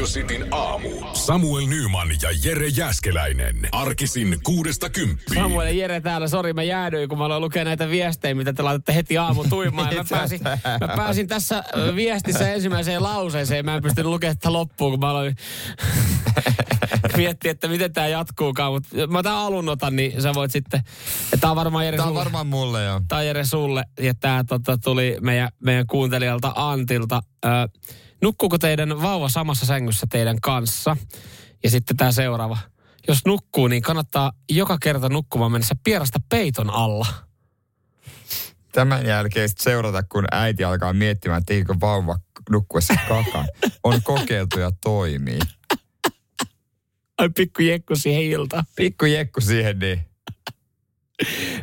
Radio Cityn aamu. Samuel Nyman ja Jere Jäskeläinen. Arkisin kuudesta kymppiin. Samuel ja Jere täällä, sori mä jäädyin, kun mä aloin lukea näitä viestejä, mitä te laitatte heti aamu tuimaan. Mä, pääsin, mä pääsin tässä ö, viestissä ensimmäiseen lauseeseen, mä en pystynyt lukemaan tätä loppuun, kun mä aloin miettiä, että miten tämä jatkuukaan. Mutta mä tämän alun otan, niin sä voit sitten, tää on varmaan Jere Tämä on sulle. varmaan mulle joo. Tää on Jere sulle, ja tää tota, tuli meidän, meidän kuuntelijalta Antilta. Ö, nukkuuko teidän vauva samassa sängyssä teidän kanssa? Ja sitten tämä seuraava. Jos nukkuu, niin kannattaa joka kerta nukkumaan mennessä pierasta peiton alla. Tämän jälkeen seurata, kun äiti alkaa miettimään, että eikö vauva nukkuessa kakan. On kokeiltu ja toimii. Ai pikku jekku siihen iltaan. Pikku jekku siihen, niin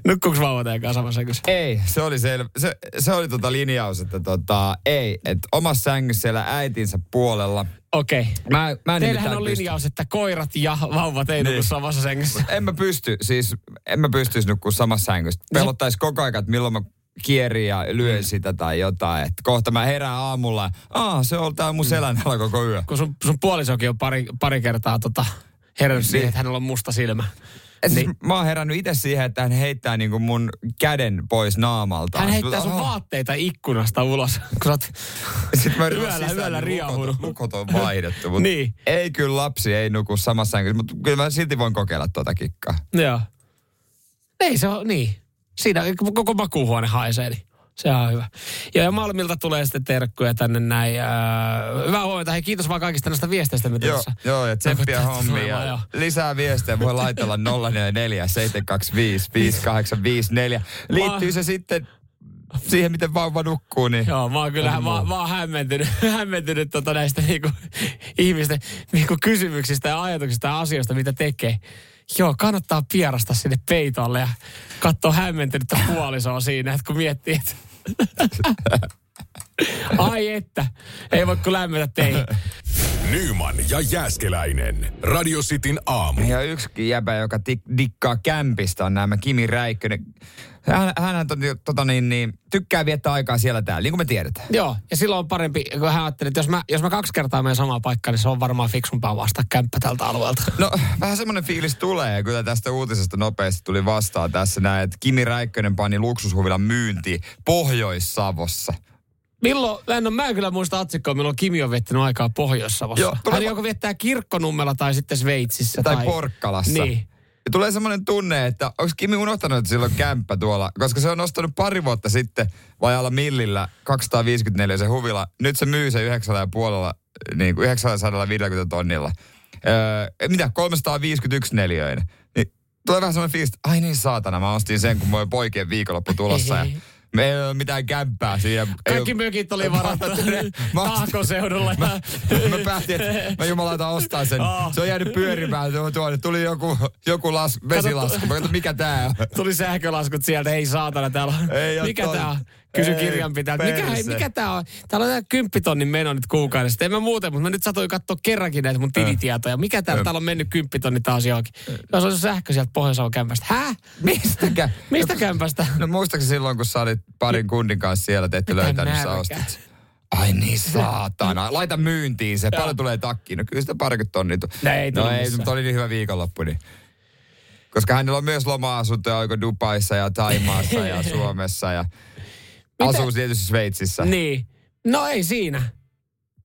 Nukkuuko vauva teidän kanssa samassa sängyssä? ei, se oli, sel- se, se oli tota linjaus, että tota, ei, että omassa sängyssä siellä äitinsä puolella. Okei. Okay. Mä, mä en Teillähän on pysty- linjaus, että koirat ja vauvat ei nuku Niin. samassa sängyssä. En mä pysty, siis en mä pystyisi nukkua samassa sängyssä. Pelottaisi koko ajan, että milloin mä kierin ja lyön sitä tai jotain. Että kohta mä herään aamulla ja Aa, se on täällä mun selän alla koko yö. Kun sun, sun puolisokin on pari, pari kertaa tota, herännyt siihen, Niin. että hänellä on musta silmä. Siis Niin. Mä oon herännyt itse siihen, että hän heittää niinku mun käden pois naamalta. Hän heittää sun vaatteita ikkunasta ulos, kun sä oot Sitten mä yöllä- sisään, yöllä niin riahunut. Lukot, lukot on vaihdettu. Mutta Niin. Ei kyllä lapsi ei nuku samassa sängyssä, mutta kyllä mä silti voin kokeilla tuota kikkaa. Joo. Ei se on, niin. Siinä koko makuuhuone haisee, niin se on hyvä. Ja, ja Malmilta tulee sitten terkkuja tänne näin. Äh, hyvää huomenta. Hei, kiitos vaan kaikista näistä viesteistä, mitä Joo, tuossa... joo, ja tsemppiä hommia. joo. Lisää viestejä voi laitella 044 725 5854. Liittyy se sitten siihen, miten vauva nukkuu, niin... Joo, mä oon kyllä mä, mä oon hämmentynyt, hämmentynyt tota näistä niinku, ihmisten niinku kysymyksistä ja ajatuksista ja asioista, mitä tekee. Joo, kannattaa pierasta sinne peitolle ja katsoa hämmentynyttä puolisoa siinä, että kun miettii, että... Ai että, ei voi kuin lämmetä teihin. Nyman ja Jääskeläinen. Radio Cityn aamu. Ja yksi jäbä, joka tik- dikkaa kämpistä, on nämä Kimi Räikkönen. Hän, hän tota, tota niin, niin, tykkää viettää aikaa siellä täällä, niin kuin me tiedetään. Joo, ja silloin on parempi, kun hän ajatteli, että jos mä, jos mä kaksi kertaa menen samaan paikkaan, niin se on varmaan fiksumpaa vasta kämppä tältä alueelta. No, vähän semmoinen fiilis tulee, kyllä tästä uutisesta nopeasti tuli vastaan tässä näin, että Kimi Räikkönen pani luksushuvilan myyntiin Pohjois-Savossa. Milloin, mä en, ole, mä en kyllä muista otsikkoa, milloin Kimi on viettänyt aikaa Pohjois-Savossa. Joo, tulee- Hän joko viettää kirkkonummella tai sitten Sveitsissä. Tai Porkkalassa. Niin. Ja tulee semmoinen tunne, että onko Kimi unohtanut, että sillä on kämppä tuolla, koska se on ostanut pari vuotta sitten vajalla millillä 254 se huvila. Nyt se myy se 9,5, niin kuin 950 tonnilla. Öö, mitä, 351 neliöinen. Niin tulee vähän semmoinen fiilis, että ai niin saatana, mä ostin sen, kun mulla oli poikien viikonloppu tulossa. Ja me ei ole mitään kämppää siinä. Ei Kaikki ole- mökit oli varattu Mä Taakoseudulla. Ja... mä päätin, että mä jumalauta ostaa sen. Oh. Se on jäänyt pyörimään tuo- tuonne. Tuli joku, joku las, vesilasku. Mä katsoin, mikä tää on. Tuli sähkölaskut sieltä, ei saatana, täällä on. Ei mikä toi. tää on? Kysy kirjanpitäjältä. Mikä, mikä tää on? Täällä on tää kymppitonnin meno nyt kuukaudessa. En mä muuten, mutta mä nyt satuin katsoa kerrankin näitä mun tilitietoja. Mikä täällä, täällä on mennyt kymppitonni taas johonkin? Joo, se on se sähkö sieltä pohjois kämpästä. Häh? Mistäkä? Mistä kämpästä? No muistaakseni silloin, kun sä olit parin kundin kanssa siellä, te ette Mitä löytänyt, sä ostit. Ai niin, saatana. Laita myyntiin se. Paljon tulee takkiin. No kyllä sitä parikymmentä tonnia. No ei no ei, mutta oli niin hyvä viikonloppu. Niin. Koska hänellä on myös loma-asuntoja oiko Dubaissa ja Taimaassa ja Suomessa ja asuu tietysti Sveitsissä. Niin. No ei siinä.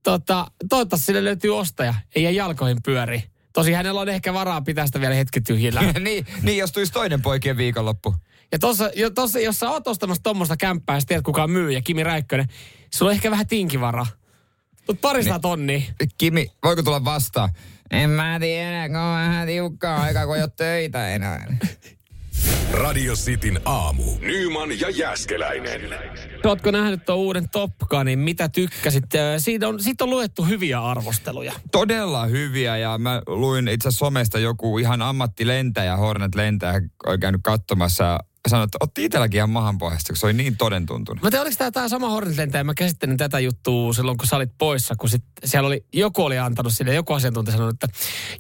Tota, toivottavasti sille löytyy ostaja. Ei jää jalkoihin pyöri. Tosi hänellä on ehkä varaa pitää sitä vielä hetki tyhjillä. niin, niin, jos tulisi toinen poikien viikonloppu. Ja tossa, jo, tossa, jos sä oot ostamassa tuommoista kämppää ja tiedät kuka myy ja Kimi Räikkönen, sulla on ehkä vähän tinkivaraa. Mut parista niin. tonnia. Kimi, voiko tulla vastaan? En mä tiedä, kun on vähän tiukkaa aika, kun ei ole töitä enää. Radio Cityn aamu. Nyman ja Jäskeläinen. Ootko nähnyt tuon uuden Top Gunin? Mitä tykkäsit? Äh, Siitä on, siitä on luettu hyviä arvosteluja. Todella hyviä ja mä luin itse asiassa somesta joku ihan ammattilentäjä, Hornet-lentäjä, oli käynyt katsomassa ja sanoi, että otti itselläkin ihan mahan pohjasta, kun se oli niin toden tuntunut. Mä tiedän, oliko tämä, tämä sama Hornet-lentäjä? Mä käsittelin tätä juttua silloin, kun sä olit poissa, kun sit siellä oli, joku oli antanut sille, joku asiantuntija sanoi, että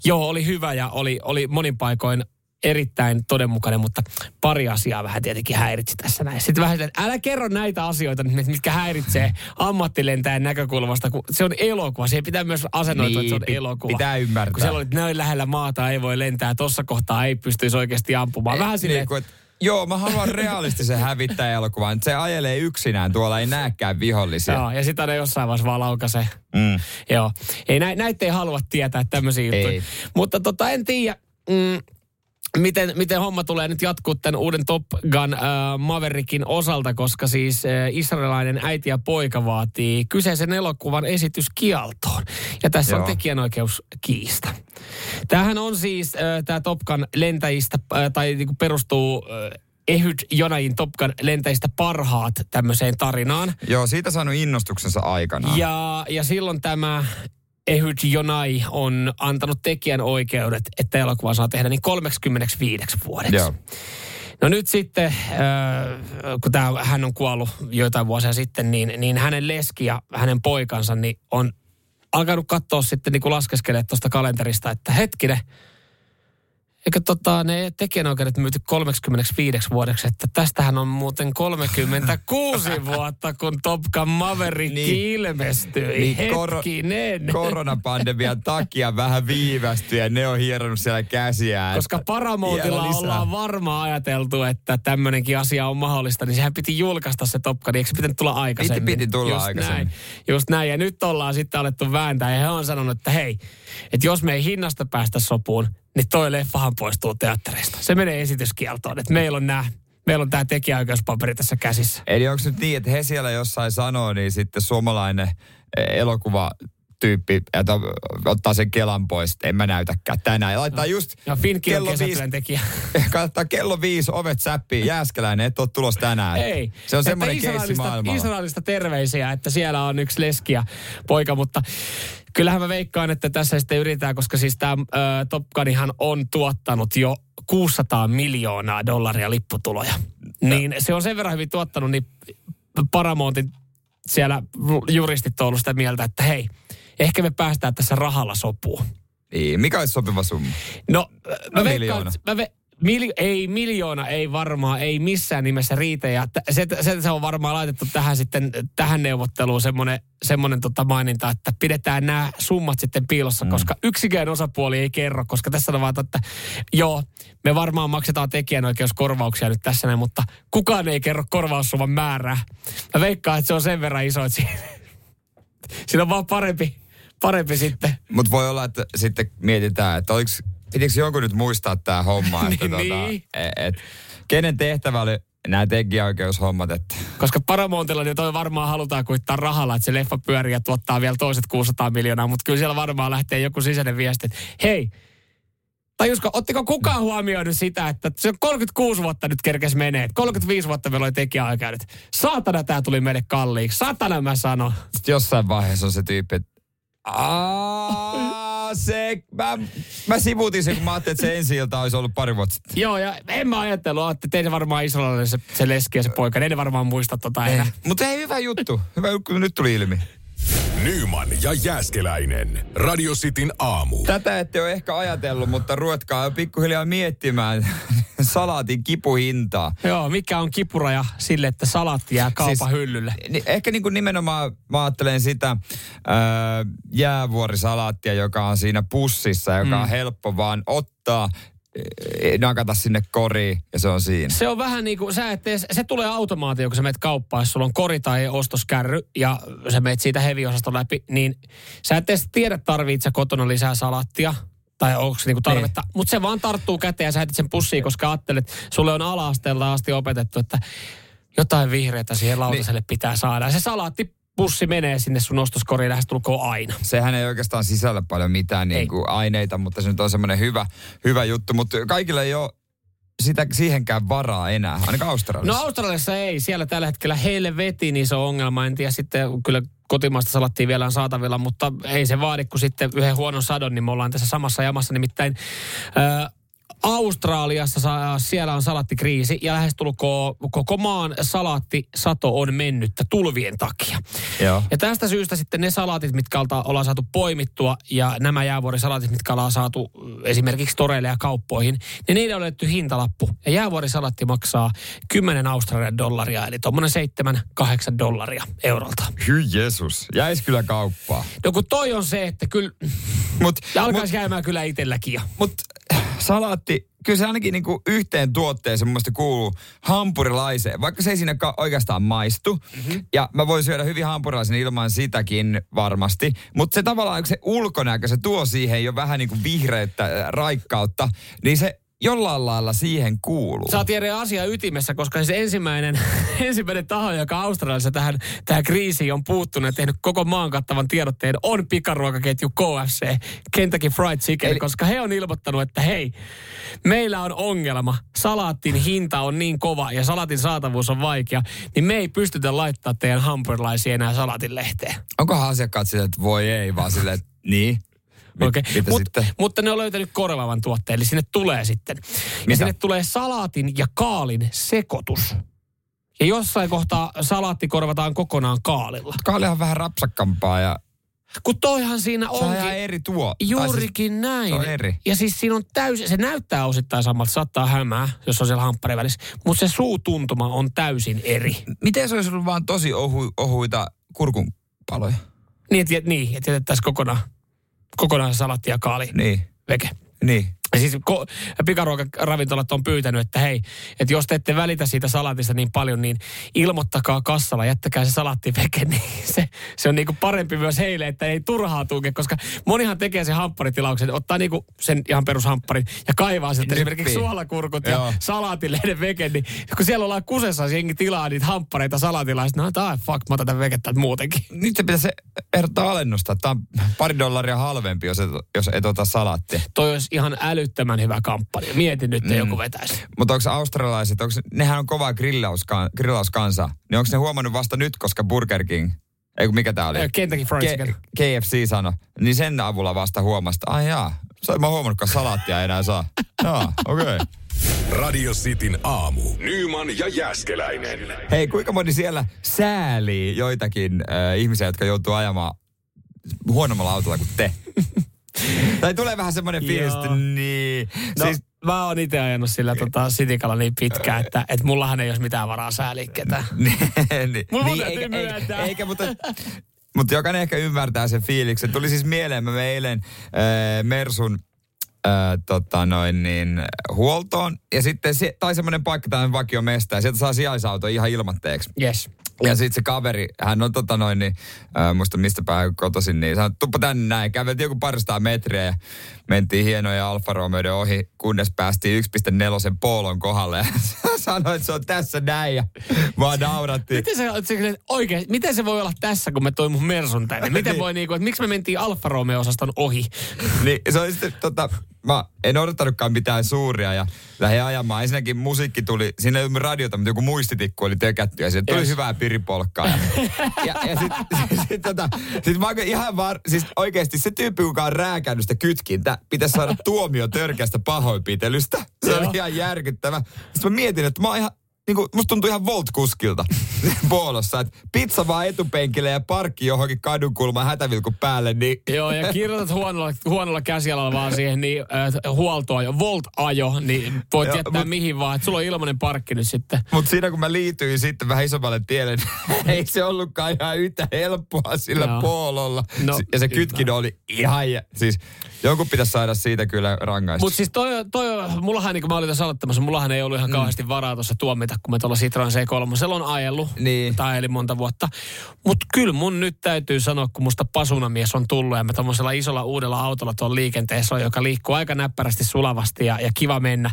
joo, oli hyvä ja oli, oli monin paikoin erittäin todenmukainen, mutta pari asiaa vähän tietenkin häiritsi tässä näin. Sitten vähän, että älä kerro näitä asioita, mitkä häiritsee ammattilentäjän näkökulmasta, kun se on elokuva. Siihen pitää myös asennoitua, Niin, että se on elokuva. pitää ymmärtää. Kun siellä oli, että näin lähellä maata ei voi lentää, tuossa kohtaa ei pystyisi oikeasti ampumaan. Vähän silleen, niin kuin, että, joo, mä haluan realistisen hävittäjäelokuvan. Se ajelee yksinään, tuolla ei näekään vihollisia. Joo, ja sitä ne jossain vaiheessa vaan laukaisee. Mm. Joo. Ei, nä, näitä ei halua tietää tämmöisiä juttuja. Mutta tota, en tiedä, mm, miten, miten homma tulee nyt jatkuu tämän uuden Top Gun äh, Maverickin osalta, koska siis äh, israelilainen äiti ja poika vaatii kyseisen elokuvan esitys kieltoon. Ja tässä Joo. on tekijänoikeuskiista. Tämähän on siis, äh, tämä Top Gun lentäjistä, äh, tai niinku perustuu äh, Ehud Jonain Top Gun lentäjistä parhaat tämmöiseen tarinaan. Joo, siitä saanut innostuksensa aikanaan. Ja, ja silloin tämä Ehud Jonai on antanut tekijän oikeudet, että elokuva saa tehdä niin 35 vuodeksi. Joo. No nyt sitten, äh, kun tää, hän on kuollut joitain vuosia sitten, niin, niin hänen leski ja hänen poikansa niin on alkanut katsoa sitten niin laskeskelemaan tuosta kalenterista, että hetkinen, eikö tota, ne tekijänoikeudet myyty 35 vuodeksi, että tästähän on muuten 36 vuotta, kun Top Gun Maverick Niin. ilmestyi. Niin Hetkinen. Koronapandemian takia vähän viivästyi ja ne on hieronnut siellä käsiään. Koska lisää. ollaan varmaan ajateltu, että tämmöinenkin asia on mahdollista, niin sehän piti julkaista se Top Gun, eikö se pitänyt tulla aikaisemmin? piti tulla Just aikaisemmin. Näin, just näin, ja nyt ollaan sitten alettu vääntää, ja he on sanonut, että hei, että jos me ei hinnasta päästä sopuun, niin toi leffahan poistuu teattereista. Se menee esityskieltoon, että meillä on nämä, meillä on tämä tekijäoikeuspaperi tässä käsissä. Eli onko nyt niin, että he siellä jossain sanoo, niin sitten suomalainen eh, elokuva tyyppi, että ottaa sen kelan pois, että en mä näytäkään tänään. Ja laittaa just Ja Finkin on kello viisi, kannattaa kello viisi ovet säppiin, Jääskeläinen, et ole tulos tänään. Ei. Se on semmoinen keissi maailmalla. Israelista terveisiä, että siellä on yksi leski ja poika, mutta kyllähän mä veikkaan, että tässä sitten yritetään, koska siis tämä Top Gunihan on tuottanut jo 600 miljoonaa dollaria lipputuloja. Niin se on sen verran hyvin tuottanut, niin Paramountin siellä juristit on ollut sitä mieltä, että hei, ehkä me päästään tässä rahalla sopuun. Niin, mikä olisi sopiva summa? No, mä No, veikkaan, miljoona. mä ve, mil, ei miljoona, ei varmaan, ei missään nimessä riitä. Ja t- se, se, se on varmaan laitettu tähän sitten, tähän neuvotteluun semmoinen, semmoinen tota maininta, että pidetään nämä summat sitten piilossa, mm. koska yksikään osapuoli ei kerro, koska tässä on vaan, että joo, me varmaan maksetaan tekijänoikeuskorvauksia nyt tässä näin, mutta kukaan ei kerro korvaussumman määrää. Mä veikkaan, että se on sen verran iso, että siinä, siinä on vaan parempi, parempi sitten Mutta voi olla, että sitten mietitään, että oliko, pitikö jonkun nyt muistaa tämä homma, että Niin, tota, niin. et, et, kenen tehtävä oli nämä tekijäoikeushommat, että Koska Paramountilla niin toi varmaan halutaan kuittaa rahalla, että se leffa pyörii ja tuottaa vielä toiset 600 miljoonaa, mutta kyllä siellä varmaan lähtee joku sisäinen viesti, että hei, tajusko, ottiko kukaan huomioinut sitä, että se on 36 vuotta nyt kerkes menee, 35 vuotta meillä oli tekijäoikeudet. Saatana tää tuli meille kalliiksi, saatana mä sanon. sitten jossain vaiheessa on se tyyppi, että Aa, se, mä, mä sivuutin sen, kun mä ajattelin, että se ensi ilta olisi ollut pari vuotta sitten. Joo, ja en mä ajatellut, että teidän varmaan israelilainen se, se leski ja se poika, ne ei varmaan muista tota enää. Mutta ei, hyvä juttu. Hyvä juttu, nyt tuli ilmi. Nyman ja Jääskeläinen. Radio Cityn aamu. Tätä ette ole ehkä ajatellut, mutta ruvetkaa jo pikkuhiljaa miettimään salaatin kipuhintaa. Joo, mikä on kipuraja sille, että salaatti jää kaupan Siis- hyllylle? Ni- Ehkä niin kuin nimenomaan mä ajattelen sitä ää, jäävuorisalaattia, joka on siinä pussissa, joka mm. on helppo vaan ottaa, nakata sinne koriin ja se on siinä. Se on vähän niin kuin, sä et edes, se tulee automaatio, kun sä menet kauppaan, jos sulla on kori tai ostoskärry ja sä menet siitä heviosaston läpi, niin sä et edes tiedä, tarvitset sä kotona lisää salattia tai onko se niinku tarvetta. Niin. Mutta se vaan tarttuu käteen ja sä sen pussiin, koska ajattelet, sulle on ala-asteelta asti opetettu, että jotain vihreätä siihen lautaselle niin. pitää saada. Ja se salaattipussi menee sinne sun ostoskoriin lähestulkoon aina. Sehän ei oikeastaan sisällä paljon mitään niin kuin aineita, mutta se nyt on semmoinen hyvä, hyvä juttu. Mutta kaikille ei ole sitä siihenkään varaa enää, ainakaan Australiassa. No Australiassa ei. Siellä tällä hetkellä heille veti, niin se on ongelma. En tiedä sitten kyllä kotimaista salattia vielä on saatavilla, mutta ei se vaadi, kun sitten yhden huonon sadon, niin me ollaan tässä samassa jamassa. Nimittäin ää, Australiassa siellä on salattikriisi ja lähestulkoon koko maan salaattisato on mennyttä tulvien takia. Joo. Ja tästä syystä sitten ne salaatit, mitkä ollaan saatu poimittua ja nämä jäävuorisalaatit, mitkä ollaan saatu mm, esimerkiksi toreille ja kauppoihin, niin niille on löytyy hintalappu. Ja jäävuorisalatti maksaa 10 Australian dollaria, eli tuommoinen 7-8 dollaria eurolta. Hyi Jeesus, jäis kyllä kauppaa. No kun toi on se, että kyllä, Mut, ja alkaisi käymään kyllä itselläkin jo. Mut salaatti, kyllä se ainakin niinku yhteen tuotteeseen mun mielestä kuuluu hampurilaiseen, vaikka se ei siinä oikeastaan maistu. Mm-hmm. Ja mä voin syödä hyvin hampurilaisen ilman sitäkin varmasti. Mutta se tavallaan, kun se ulkonäkö, se tuo siihen jo vähän niinku vihreyttä, äh, raikkautta, niin se jollain lailla siihen kuuluu. Sä Jere asia ytimessä, koska se ensimmäinen, ensimmäinen taho, joka Australiassa tähän, tähän kriisiin on puuttunut ja tehnyt koko maan kattavan tiedotteen, on pikaruokaketju KFC, Kentucky Fried Chicken, Eli... Koska he on ilmoittanut, että hei, meillä on ongelma. Salaattin hinta on niin kova ja salaatin saatavuus on vaikea, niin me ei pystytä laittaa teidän hampurilaisia enää salaatin lehteen. Onkohan asiakkaat silleen, että voi ei, vaan silleen, että niin. Mit, Okei. Mitä Mut, sitten? Mutta ne on löytänyt korvaavan tuotteen, eli sinne tulee sitten. Ja Mitä? sinne tulee salaatin ja kaalin sekoitus. Ja jossain kohtaa salaatti korvataan kokonaan kaalilla. Kaalihan on vähän rapsakkampaa ja Kun toihan siinä se on onkin. ihan eri tuo. tai Juurikin näin. se on eri. Ja siis siinä on täysin, se näyttää osittain samalta, saattaa hämää, jos on siellä hampparin välissä. Mutta se suutuntuma on täysin eri. Siis, miten se olisi ollut vaan tosi ohu, ohuita kurkunpaloja? Niin, että, niin, että jätettäisiin kokonaan, kokonaan ja kaali Niin, veke. niin. Ja siis ko- pikaruokaravintolat on pyytänyt, että hei, että jos te ette välitä siitä salatista niin paljon, niin ilmoittakaa kassalla, jättäkää se salatti veke, niin se, se on niinku parempi myös heille, että ei turhaa tunke, koska monihan tekee sen hampparitilauksen, ottaa niinku sen ihan perushampparin ja kaivaa Nyppii. esimerkiksi suolakurkut Joo. ja salaatilehden veke, niin kun siellä ollaan kusessa, se jengi tilaa niitä hamppareita salatilla, sitten no tää fuck, mä otan tämän vekettä muutenkin. Nyt se pitäisi ehdottaa alennusta. Tämä on pari dollaria halvempi, jos et, jos et ota salaattia. Toi olisi ihan älyttömän hyvä kampanja. Mietin nyt, että joku vetäisi. Mutta onko australaiset, onko, nehän on kovaa grillauskan, grillauskansa. Niin onko ne huomannut vasta nyt, koska Burger King, ei kun mikä tää oli? Ö, Kentucky Fried Chicken. KFC sano, niin sen avulla vasta huomasta, ai jaa, sä- mä oon huomannut, että salaattia ei enää saa. Jaa, okei. Okay. Radio Cityn aamu. Nyman ja Jäskeläinen. Hei, kuinka moni siellä säälii joitakin äh, ihmisiä, jotka joutuu ajamaan huonommalla autolla kuin te? Tai tulee vähän semmoinen fiilis, että niin. No, siis, mä oon itse ajanut sillä tota, sitikalla niin pitkään, että et mullahan ei olisi mitään varaa sääliä ketään. niin, Mulla niin, eikä, eikä, eikä, mutta, mutta jokainen ehkä ymmärtää sen fiiliksen. Tuli siis mieleen, mä eilen äh, Mersun äh, tota noin niin, huoltoon. Ja sitten, se, tai semmoinen paikka, tämmöinen vakiomesta, ja sieltä saa sijaisauto ihan ilmatteeksi. Yes. Ja sitten se kaveri, hän on tota noin, niin, äh, muista mistä päin kotoisin, niin sanoi, tuppa tänne näin. Käveltiin joku paristaa metriä ja mentiin hienoja Alfa Romeoiden ohi, kunnes päästiin 1.4 poolon kohdalle. Ja sanoi, että se on tässä näin ja vaan naurattiin. Miten se, se oikein, miten se voi olla tässä, kun me toi mun Mersun tänne? Miten Niin. voi niinku, että miksi me mentiin Alfa Romeo-osaston ohi? Niin se oli sitten, tota, mä en odottanutkaan mitään suuria ja lähdin ajamaan. Ensinnäkin musiikki tuli, siinä ei ollut radiota, mutta joku muistitikku oli tökätty ja siitä tuli Yes. hyvää piripolkkaa. Ja, ja, ja sitten sit, sit, tota, sit mä ihan var, siis oikeasti se tyyppi, joka on rääkännyt sitä kytkintä, pitäisi saada tuomio törkeästä pahoinpitelystä. Se oli ihan järkyttävä. Sitten mä mietin, että mä oon ihan, niin kuin, musta tuntuu ihan Volt-kuskilta puolossa, että pizza vaan etupenkille ja parkki johonkin kadunkulmaan hätävilkun päälle, niin Joo, ja kirjoitat huonolla, huonolla käsialalla vaan siihen niin, äh, huoltoajo, Volt-ajo, niin voit Joo, jättää mut- mihin vaan. Että sulla on ilmainen parkki nyt sitten. Mutta siinä kun mä liityin sitten vähän isommalle tielle, niin ei se ollutkaan ihan yhtä helppoa sillä Joo. poololla. No, ja se kytkin oli ihan, siis jonkun pitäisi saada siitä kyllä rangaistus. Mutta siis toi, toi, mullahan, niin kuin mä olin tässä aloittamassa, mullahan ei ollut ihan kauheasti varaa tuossa tuomita, kun me tuolla Citroen C3 on ajellut. Niin. Tai eli monta vuotta. Mutta kyllä mun nyt täytyy sanoa, kun musta pasunamies on tullut ja mä tuommoisella isolla uudella autolla tuolla liikenteessä on, joka liikkuu aika näppärästi sulavasti ja, ja kiva mennä.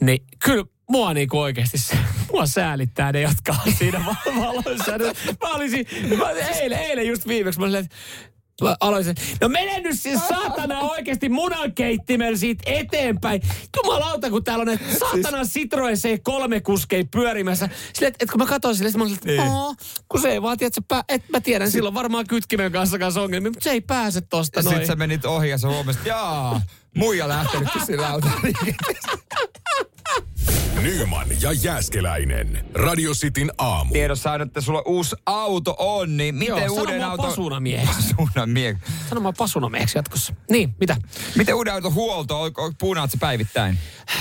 Niin kyllä mua niinku oikeasti, mua säälittää ne, jotka on siinä val- valoissa. Mä olisin, mä, eilen, eilen just viimeksi, mä olin, että mä aloisin, no mene nyt siis saatana oikeasti munankeittimellä siitä eteenpäin. Jumalauta, kun täällä on näitä saatana Citroen C3 kuskei pyörimässä. Silleen, että et kun mä katsoin sille, mä olin, että Niin. "Oo, kun se ei vaan, tiedä, että, et mä tiedän, silloin varmaan kytkimen kanssa kanssa ongelmia, mutta se ei pääse tosta noin. sit sä menit ohi ja sä huomasit, jaa, muija lähtenytkin sillä autoliikenteessä. Nyman ja Jääskeläinen. Radio Cityn aamu. Tiedossa on, että sulla uusi auto on, niin miten Joo, uuden mua auton... pasunamieheksi. Pasunamieheksi. Sano mä pasunamieheksi jatkossa. Niin, mitä? Miten uuden auton huolto, puunaat se päivittäin?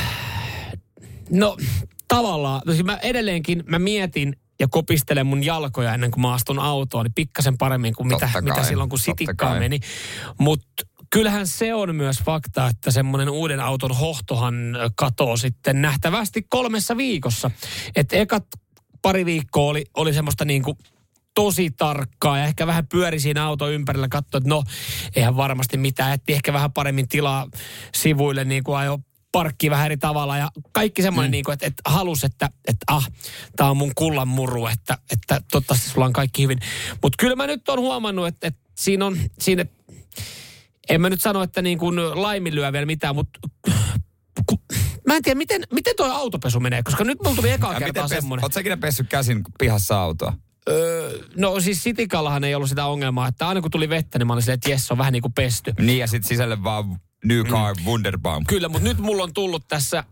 No tavallaan, no siis mä edelleenkin mä mietin ja kopistelen mun jalkoja ennen kuin mä astun autoon, niin pikkasen paremmin kuin mitä, mitä silloin kun sitikkaa meni. Mutta kyllähän se on myös fakta, että semmoinen uuden auton hohtohan katoo sitten nähtävästi kolmessa viikossa. Että ekat pari viikkoa oli, oli semmoista niin kuin tosi tarkkaa ja ehkä vähän pyöri siinä auto ympärillä, katsoi, että no, eihän varmasti mitään, etti ehkä vähän paremmin tilaa sivuille, niin kuin ajo parkki vähän eri tavalla ja kaikki semmoinen, mm. niin kuin, että, että halus, että, että ah, tämä on mun kullan murru, että, että toivottavasti sulla on kaikki hyvin. Mutta kyllä mä nyt on huomannut, että, että siinä on, siinä, en mä nyt sano, että niin kuin laiminlyö vielä mitään, mutta mä en tiedä, miten, miten toi autopesu menee, koska nyt mulla tuli ekaa kertaa semmoinen. oot sä ikinä pessy käsin pihassa autoa? Öö, no siis Sitikallahan ei ollut sitä ongelmaa, että aina kun tuli vettä, niin mä olin silleen, että jes, on vähän niin kuin pesty. Niin ja sit sisälle vaan New Car mm. Wunderbaum. Kyllä, mutta nyt mulla on tullut tässä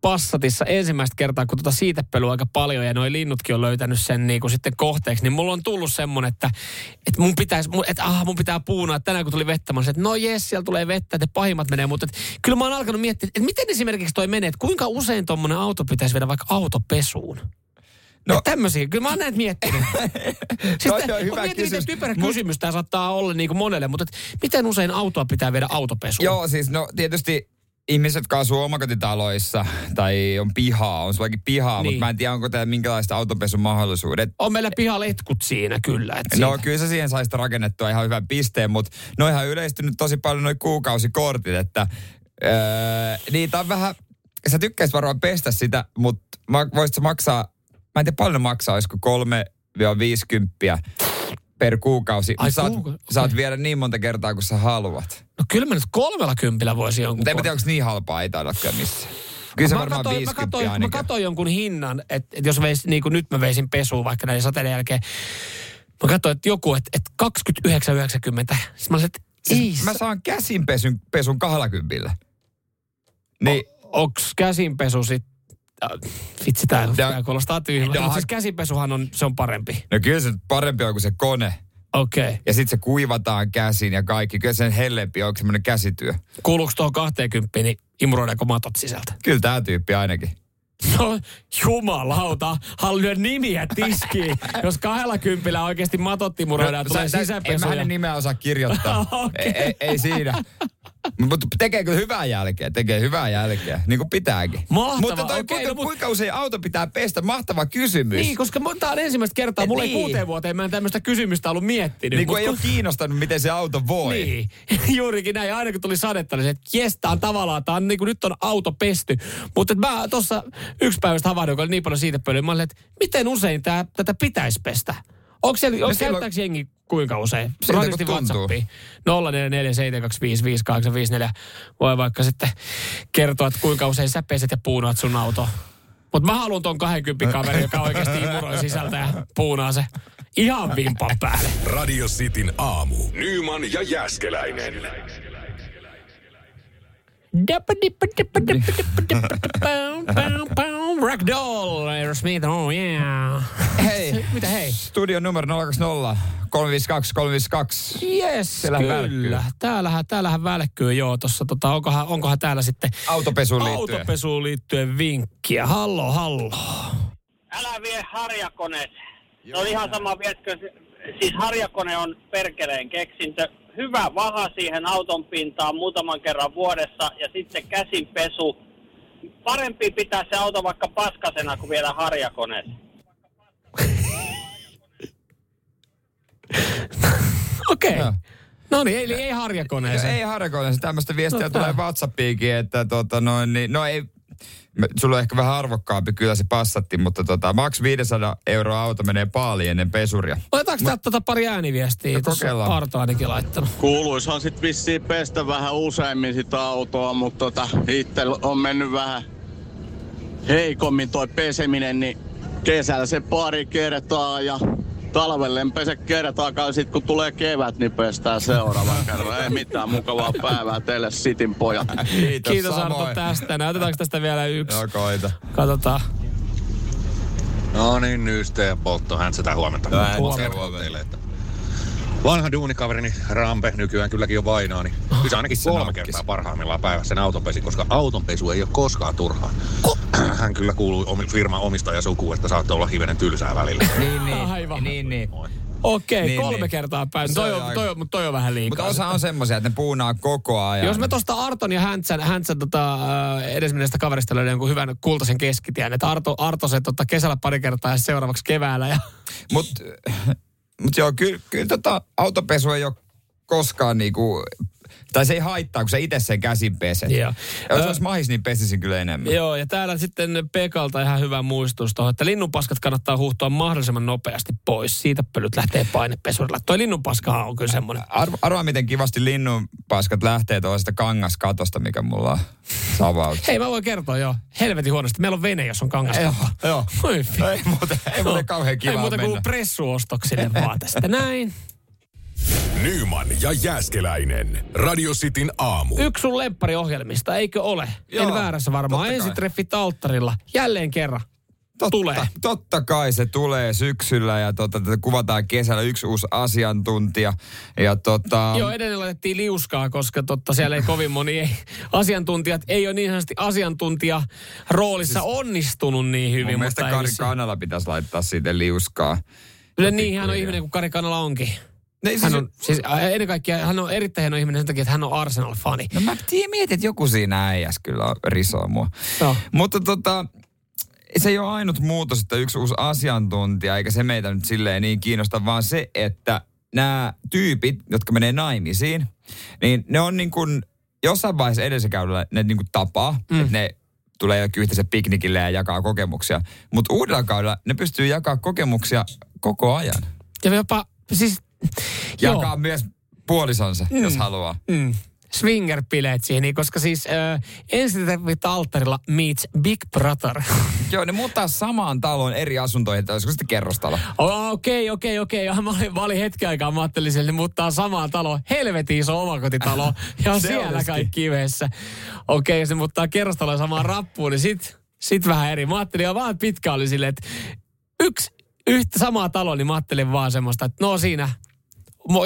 Passatissa ensimmäistä kertaa, kun tuota siitepelua aika paljon ja noi linnutkin on löytänyt sen niin kuin sitten kohteeksi, niin mulla on tullut semmonen, että, että mun pitäisi, että ah, mun pitää puunaa. Tänään kun tuli vettä, mä olin, että no jes, siellä tulee vettä, että pahimmat menee, mutta että, kyllä mä oon alkanut miettiä, että miten esimerkiksi toi menee, että kuinka usein tommonen auto pitäisi viedä vaikka autopesuun? No, No- tämmöisiä, kyllä mä oon näitä miettinyt. siis on hyvä mietin, miten kysymys. typerä Mut- kysymys tämä saattaa olla niin kuin monelle, mutta et miten usein autoa pitää viedä autopesuun? Joo, siis no tietysti ihmiset, jotka asuu omakotitaloissa tai on pihaa, on sullakin pihaa, Niin. mutta mä en tiedä, onko täällä minkälaista autopesun mahdollisuudet. On meillä pihaletkut siinä kyllä. Et No kyllä sä siihen saisi rakennettua ihan hyvän pisteen, mutta noihan on yleistynyt tosi paljon noi kuukausikortit, että öö, niitä on vähän, sä tykkäisit varmaan pestä sitä, mutta voisit sä maksaa, mä en tiedä paljon ne maksaa, olisiko 3-50 per kuukausi. Ai saat, kuuka- saat okei. viedä niin monta kertaa kuin sä haluat. No kyllä mä nyt kolmella kympillä voisi jonkun Mutta en tiedä, onko niin halpaa, ei taida kyllä missään. Kyllä se mä varmaan katsoin, mä 50 katsoin, mä ainakin. katsoin jonkun hinnan, että, että jos veis, niin kuin nyt mä veisin pesuun vaikka näiden sateiden jälkeen. Mä katsoin, että joku, että, että 29,90. Siis mä olisin, että ei Siis mä sa- saan käsinpesun pesun 20. Niin, onks käsinpesu sit... äh, Vitsi, tää kuulostaa tyhmältä. No, siis käsinpesuhan on, se on parempi. no kyllä se parempi on kuin se kone. Okei. Okay. Ja sitten se kuivataan käsin ja kaikki. Kyllä sen hellempi on semmoinen käsityö. Kuuluuko tuohon 20, niin imuroidaanko matot sisältä? Kyllä tämä tyyppi ainakin. No jumalauta, haluan nimiä tiskiin. Jos kahdella kympillä oikeasti matot imuroidaan, tulee No, Sä- sä- En mä sisäpesuja. hänen nimeä osaa kirjoittaa. Ei, ei, ei siinä. Mutta tekee kyllä hyvää jälkeä, tekee hyvää jälkeä, niin kuin pitääkin. Mahtavaa, Mutta toi, okei, kuinka, no mut- kuinka usein auto pitää pestä? Mahtava kysymys. Niin, koska mun- tää on ensimmäistä kertaa, mulla ei Niin. kuuteen vuoteen mä en tämmöistä kysymystä ollut miettinyt. niin kuin Mut ei ole kiinnostanut, miten se auto voi. Niin, juurikin näin. Aina kun tuli sadetta, niin se, että jes, tää on tavallaan, tää on niin kuin nyt on auto pesty. Mutta et mä tuossa yksi päivästä havahduin, kun oli niin paljon siitä pölyä. Mä olin, että miten usein tää, tätä pitäisi pestä? Onko siellä, onko No silloin- käyttääkö jengi kuinka usein? Siltä kun tuntuu. WhatsAppiin. 0447255854. Voi vaikka sitten kertoa, että kuinka usein sä peset ja puunaat sun autoa. Mutta mä haluan ton 20 kaveri, joka oikeasti imuroi sisältä ja puunaa se ihan vimpan päälle. Radio Cityn aamu. Nyman ja Ragdoll, Aerosmith, oh yeah. Hei. Mitä hei? Studio numero 020 352 352. Yes, Siellähän kyllä. välkkyy. Täällähän, täällähän välkkyy joo. Tossa, tota, onkohan, onkohan täällä sitten Autopesuun liittyen. autopesuun liittyen vinkkiä? Hallo, hallo. Älä vie harjakoneet. Se on ihan sama, vietkö, siis harjakone on perkeleen keksintö. Hyvä vaha siihen auton pintaan muutaman kerran vuodessa ja sitten käsinpesu. Parempi pitää se auto vaikka paskasena kuin vielä harjakoneessa. Okei. Okay. No niin, eli ei harjakoneeseen. ei harkoinen, tämmöistä viestiä No, tulee. WhatsAppiinkin, että tota noin, niin, no ei, sulla on ehkä vähän arvokkaampi kyllä se passatti, mutta tota, maks 500 euroa auto menee paali ennen pesuria. Otetaanko täältä tota pari ääniviestiä? No, Tuossa kokeillaan. Arto ainakin laittanut. Kuuluishan sit vissiin pestä vähän useammin sitä autoa, mutta tota, itse on mennyt vähän heikommin toi peseminen, niin kesällä se pari kertaa ja talvelle en pese kertaakaan, sit kun tulee kevät, niin pestään seuraavan kerran. Ei mitään mukavaa päivää teille Sitin pojat. Kiitos, Kiitos Arto samoin. tästä. Näytetäänkö tästä vielä yksi? Joo, koita. Katsotaan. No niin, nyste ja poltto, hän sitä huomenta. Sitä huomenta. Vanha duunikaverini Rampe nykyään kylläkin jo vainaa, niin kyllä se ainakin kolme nakkis. kertaa parhaimmillaan päivässä sen auton pesi, koska autonpesu ei ole koskaan turhaa. Hän kyllä kuuluu omi- firman omistajasukuun, että saattoi olla hivenen tylsää välillä. Niin, niin. Aivan. Niin, niin. Okei, Niin, kolme niin. kertaa päin. Toi on toi, on, mutta toi on vähän liikaa. Mutta osa on semmoisia, että ne puunaa koko ajan. Jos me tuosta Arton ja Häntsän, Häntsän tota, edesmenneestä kaverista löydän jonkun hyvän kultaisen keskitien, että Arto, Arto se tota, kesällä pari kertaa ja seuraavaksi keväällä. Ja... Mut, mut joo, kyllä, kyllä tota autopesu ei ole koskaan niinku, tai se ei haittaa, kun sä itse sen käsin peset. Joo. Ja jos olisi mahis, niin pesisin kyllä enemmän. Joo, ja täällä sitten Pekalta ihan hyvä muistutus tuohon, että linnunpaskat kannattaa huuhtoa mahdollisimman nopeasti pois. Siitä pölyt lähtee painepesurilla. Toi linnunpaskahan on kyllä semmoinen. Arvo, arvaa, miten kivasti linnunpaskat lähtee tuosta kangaskatosta, mikä mulla on savaus. Hei, mä voin kertoa jo. Helvetin huonosti. Meillä on vene, jos on kangas. Joo, joo. Ei muuten, ei muuten kauhean kiva Ei muuta kuin pressuostoksille vaan tästä. Näin. Nyman ja Jääskeläinen. Radio Cityn aamu. Yksi sun lempariohjelmista, eikö ole? Joo, en väärässä varmaan. Ensitreffit alttarilla. Jälleen kerran. Totta, tulee. Totta kai se tulee syksyllä ja tota, tätä kuvataan kesällä yksi uusi asiantuntija. Ja tota, Joo, edelleen laitettiin liuskaa, koska totta siellä ei kovin moni ei, asiantuntijat ei ole niin sanotusti asiantuntija roolissa siis, onnistunut niin hyvin. mun mielestä Kari. Kanala pitäisi laittaa siitä liuskaa. Kyllä niin, hän on ihminen kuin Kari Kanala onkin. Ne, siis, Hän on, siis ennen kaikkea, hän on erittäin hieno ihminen sen takia, että hän on Arsenal-fani. No mä tiedän, mietin, että joku siinä äijäs kyllä risoo mua. Joo. Mutta tota, se ei ole ainut muutos, että yksi uusi asiantuntija, eikä se meitä nyt silleen niin kiinnosta, vaan se, että nämä tyypit, jotka menee naimisiin, niin ne on niin kuin jossain vaiheessa edellisellä kaudella ne niin kuin tapaa, mm. että ne tulee jokin yhteisen piknikille ja jakaa kokemuksia. Mutta uudella kaudella ne pystyy jakaa kokemuksia koko ajan. Ja jopa, siis, Jakaa joo. myös puolisonsa, mm. jos haluaa. Mm. Swinger-bileet siihen, niin koska siis äh, ensitreffit alttarilla meets Big Brother. Joo, ne muuttaa samaan taloon eri asuntoihin, että olisiko sitten kerrostalo. Okei, okei, okei. Ja Mä olin, mä olin hetken aikaa, mä ajattelin, että ne muuttaa samaan taloon. Helvetin iso omakotitalo. Ja on Se siellä olisikin. kaikki yhdessä. Okei, ne muuttaa kerrostaloon samaan rappuun, niin sit, sit vähän eri. Mä ajattelin jo vaan pitkä oli silleen, että yksi yhtä samaa taloa, niin mä ajattelin vaan semmoista, että no siinä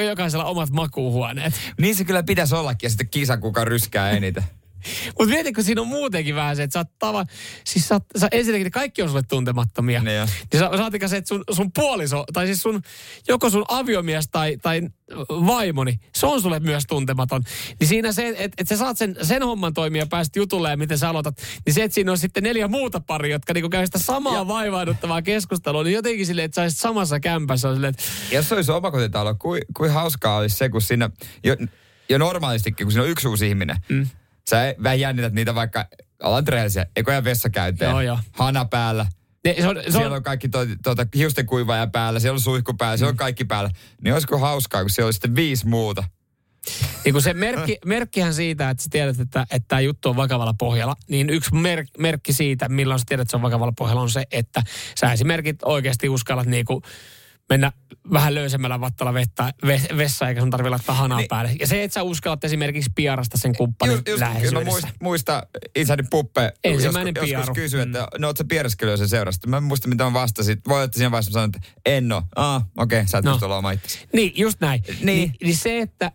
jokaisella omat makuuhuoneet. Niin se kyllä pitäisi ollakin ja sitten kisa, kuka ryskää eniten. Mutta mietitkö, siinä on muutenkin vähän se, että sä oot tava... Siis sä, oot- sä ensinnäkin ne kaikki on sulle tuntemattomia. Niin jo. Niin sä, saatika se, että sun, sun puoliso, tai siis sun, joko sun aviomies tai, tai vaimoni, se on sulle myös tuntematon. Niin siinä se, että et sä saat sen, sen homman toimia ja pääset jutulle ja miten sä aloitat, niin se, että siinä on sitten neljä muuta paria, jotka niinku käy sitä samaa ja. vaivaaduttavaa keskustelua, niin jotenkin silleen, että sä olisit samassa kämpässä, on silleen, että Jos se olisi omakotitalo, kuin kui hauskaa olisi se, kun siinä, jo, jo normaalistikin, kun siinä on yksi uusi ihminen, mm. Sä vähän jännität niitä vaikka, alan rehellisiä, ekoja vessakäyntejä, Joo, joo. hana päällä, ne, se on, se siellä on, on kaikki to, tuota, hiusten kuivaja päällä, siellä on suihku päällä, siellä on kaikki päällä. Niin olisiko hauskaa, kun siellä olisi sitten viisi muuta. Niin kuin se merkki, merkkihän siitä, että sä tiedät, että, että tämä juttu on vakavalla pohjalla, niin yksi merk, merkki siitä, milloin sä tiedät, että se on vakavalla pohjalla, on se, että sä esimerkiksi oikeasti uskallat niinku mennä vähän löysemmällä vattalla vettä, ve, vessa, eikä sun tarvitse laittaa hanaa niin. Päälle. Ja se, että sä uskallat esimerkiksi piarasta sen kumppanin Just, just kyllä mä läheisyydessä. muist, muista isäni Puppe Ensimmäinen joskus, joskus kysyi, että no oot sä piereskellyt sen seurasta. Mä en muista mitä mä vastasin. Voi että siinä vaiheessa sanoin, että en oo. Ah, okei, okay, sä et No. pysty olla oma itsesi. Niin, just näin. Niin. Niin, niin se, että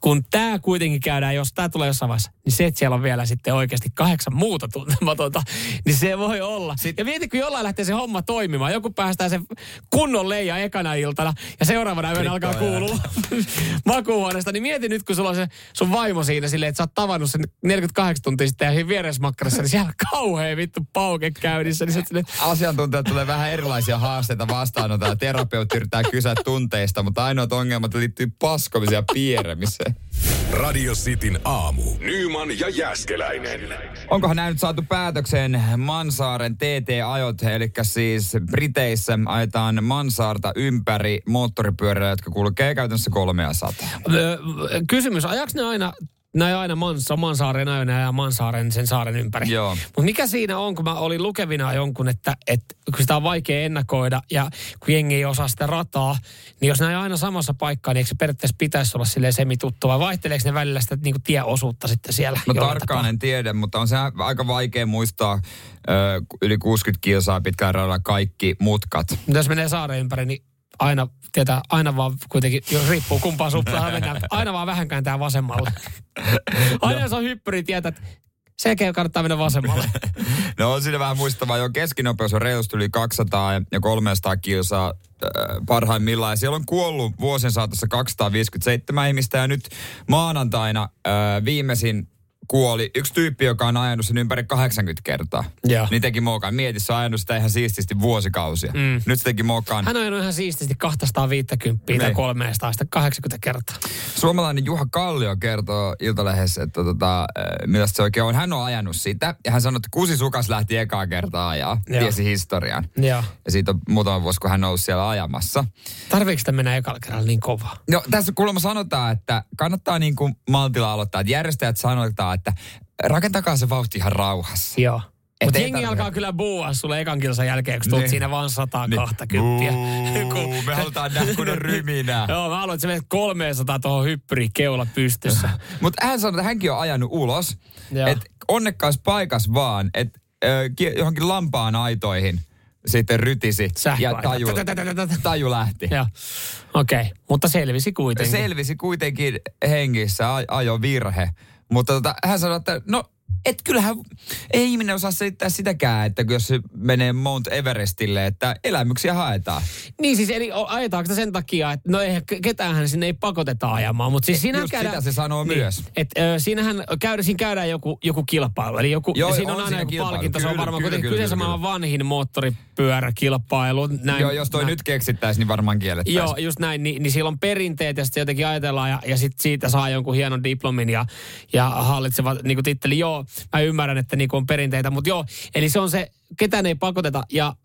kun tämä kuitenkin käydään, jos tämä tulee jossain vaiheessa, niin se, että siellä on vielä sitten oikeasti kahdeksan muuta tuntematonta, niin se voi olla. Sitten. Ja mieti, kun jollain lähtee se homma toimimaan. Joku päästää sen kunnon leija ekana iltana ja seuraavana yönä alkaa kuulua makuuhuoneesta. Niin mieti nyt, kun sulla on se sun vaimo siinä silleen, että sä oot tavannut sen 48 tuntia sitten ja siinä vieresmakkarissa, niin siellä on kauhea vittu pauke käynnissä. Niin silleen, Asiantuntijat tulee vähän erilaisia haasteita vastaanotaan. ja Terapeutti yrittää kysyä tunteista, mutta ainoat ongelmat liittyy paskomiseen ja pieremiseen. Radio Cityn aamu. Nyman ja Jäskeläinen. Onkohan näin nyt saatu päätökseen Mansaaren TT-ajot, eli siis Briteissä ajetaan Mansaarta ympäri moottoripyörällä, jotka kulkee käytännössä 300. Öö, Kysymys, ajaks ne aina näin aina Mansa, Mansaaren aina ja Mansaaren sen saaren ympäri. Joo. Mutta mikä siinä on, kun mä olin lukevina jonkun, että, että kun sitä on vaikea ennakoida ja kun jengi ei osaa sitä rataa, niin jos näin aina samassa paikkaa, niin eikö se periaatteessa pitäisi olla silleen semituttu vai vaihteleeko ne välillä sitä niin kuin tieosuutta sitten siellä? No tarkkaan tapaa? en tiedä, mutta on se aika vaikea muistaa ö, yli 60 kilsaa pitkään radalla kaikki mutkat. Mutta jos menee saaren ympäri, niin aina, tietää, aina vaan kuitenkin, jos riippuu kumpaan suuntaan mennään, aina vaan vähän kääntää vasemmalle. Aina jos on hyppyri, tietää, että selkeä kannattaa mennä vasemmalle. No on siinä vähän muistavaa, jo keskinopeus on reilusti yli 200 ja 300 kilsaa äh, parhaimmillaan. Ja siellä on kuollut vuosien saatossa 257 ihmistä ja nyt maanantaina äh, viimeisin kuoli yksi tyyppi, joka on ajanut sen ympäri 80 kertaa. Joo. Niin teki mokan. Mieti, se on ajanut sitä ihan siististi vuosikausia. Mm. Nyt se teki mokan. Hän on ajanut ihan siististi 250 tai Niin. 380 kertaa. Suomalainen Juha Kallio kertoo Iltalehdessä, että tota, millaista se oikein on. Hän on ajanut sitä ja hän sanoi, että Kusi Sukas lähti ekaa kertaa ajaa. Joo. Tiesi historian. Joo. Ja siitä on muutama vuosi, kun hän on ollut siellä ajamassa. Tarviiko sitä mennä ekalla kerralla niin kovaa? No tässä kuulemma sanotaan, että kannattaa niin kuin maltilla aloittaa. Että järjestäjät sanotaan, että rakentakaa se vauhti ihan rauhassa. Joo. Mutta jengi tarvi- alkaa kyllä buua sulle ekan kilsan jälkeen, kun tulet Niin. siinä vaan 120. Buu, me halutaan nähdä kunnon ryminää. Joo, mä haluan, että sä menet 300 tuohon hyppyriin keula pystyssä. Mutta hän sanoi, että hänkin on ajanut ulos. Että onnekkaas paikas vaan, että johonkin lampaan aitoihin sitten rytisi ja taju, taju lähti. Joo. Okei, okay. mutta selvisi kuitenkin. Selvisi kuitenkin hengissä ajo virhe. Mutta tota, hän sanoi, että no et kyllähän ei ihminen osaa selittää sitäkään, että jos se menee Mount Everestille, että elämyksiä haetaan. Niin siis, eli ajetaanko sen takia, että no eihän ke- ketäänhän sinne ei pakoteta ajamaan, mutta siis Just käydään... sitä se sanoo niin, myös. Et, ö, siinähän käydä, siinä käydään joku, joku kilpailu, eli joku, Joo, siinä on on, aina siinä joku kilpailu. palkinto, se on Kyllä, varmaan kyllä, kyllä, kyseessä kyllä. maailman vanhin moottoripyöräkilpailu. Näin, Joo, jos toi näin. nyt keksittäisiin, niin varmaan kiellettäisiin. Joo, just näin. Niin, niin siellä on perinteet ja sitten jotenkin ajatellaan ja, ja sitten siitä saa jonkun hienon diplomin ja, ja hallitsevat niin titteli. Joo, mä ymmärrän, että niin on perinteitä, mutta joo, eli se on se, ketään ei pakoteta. Ja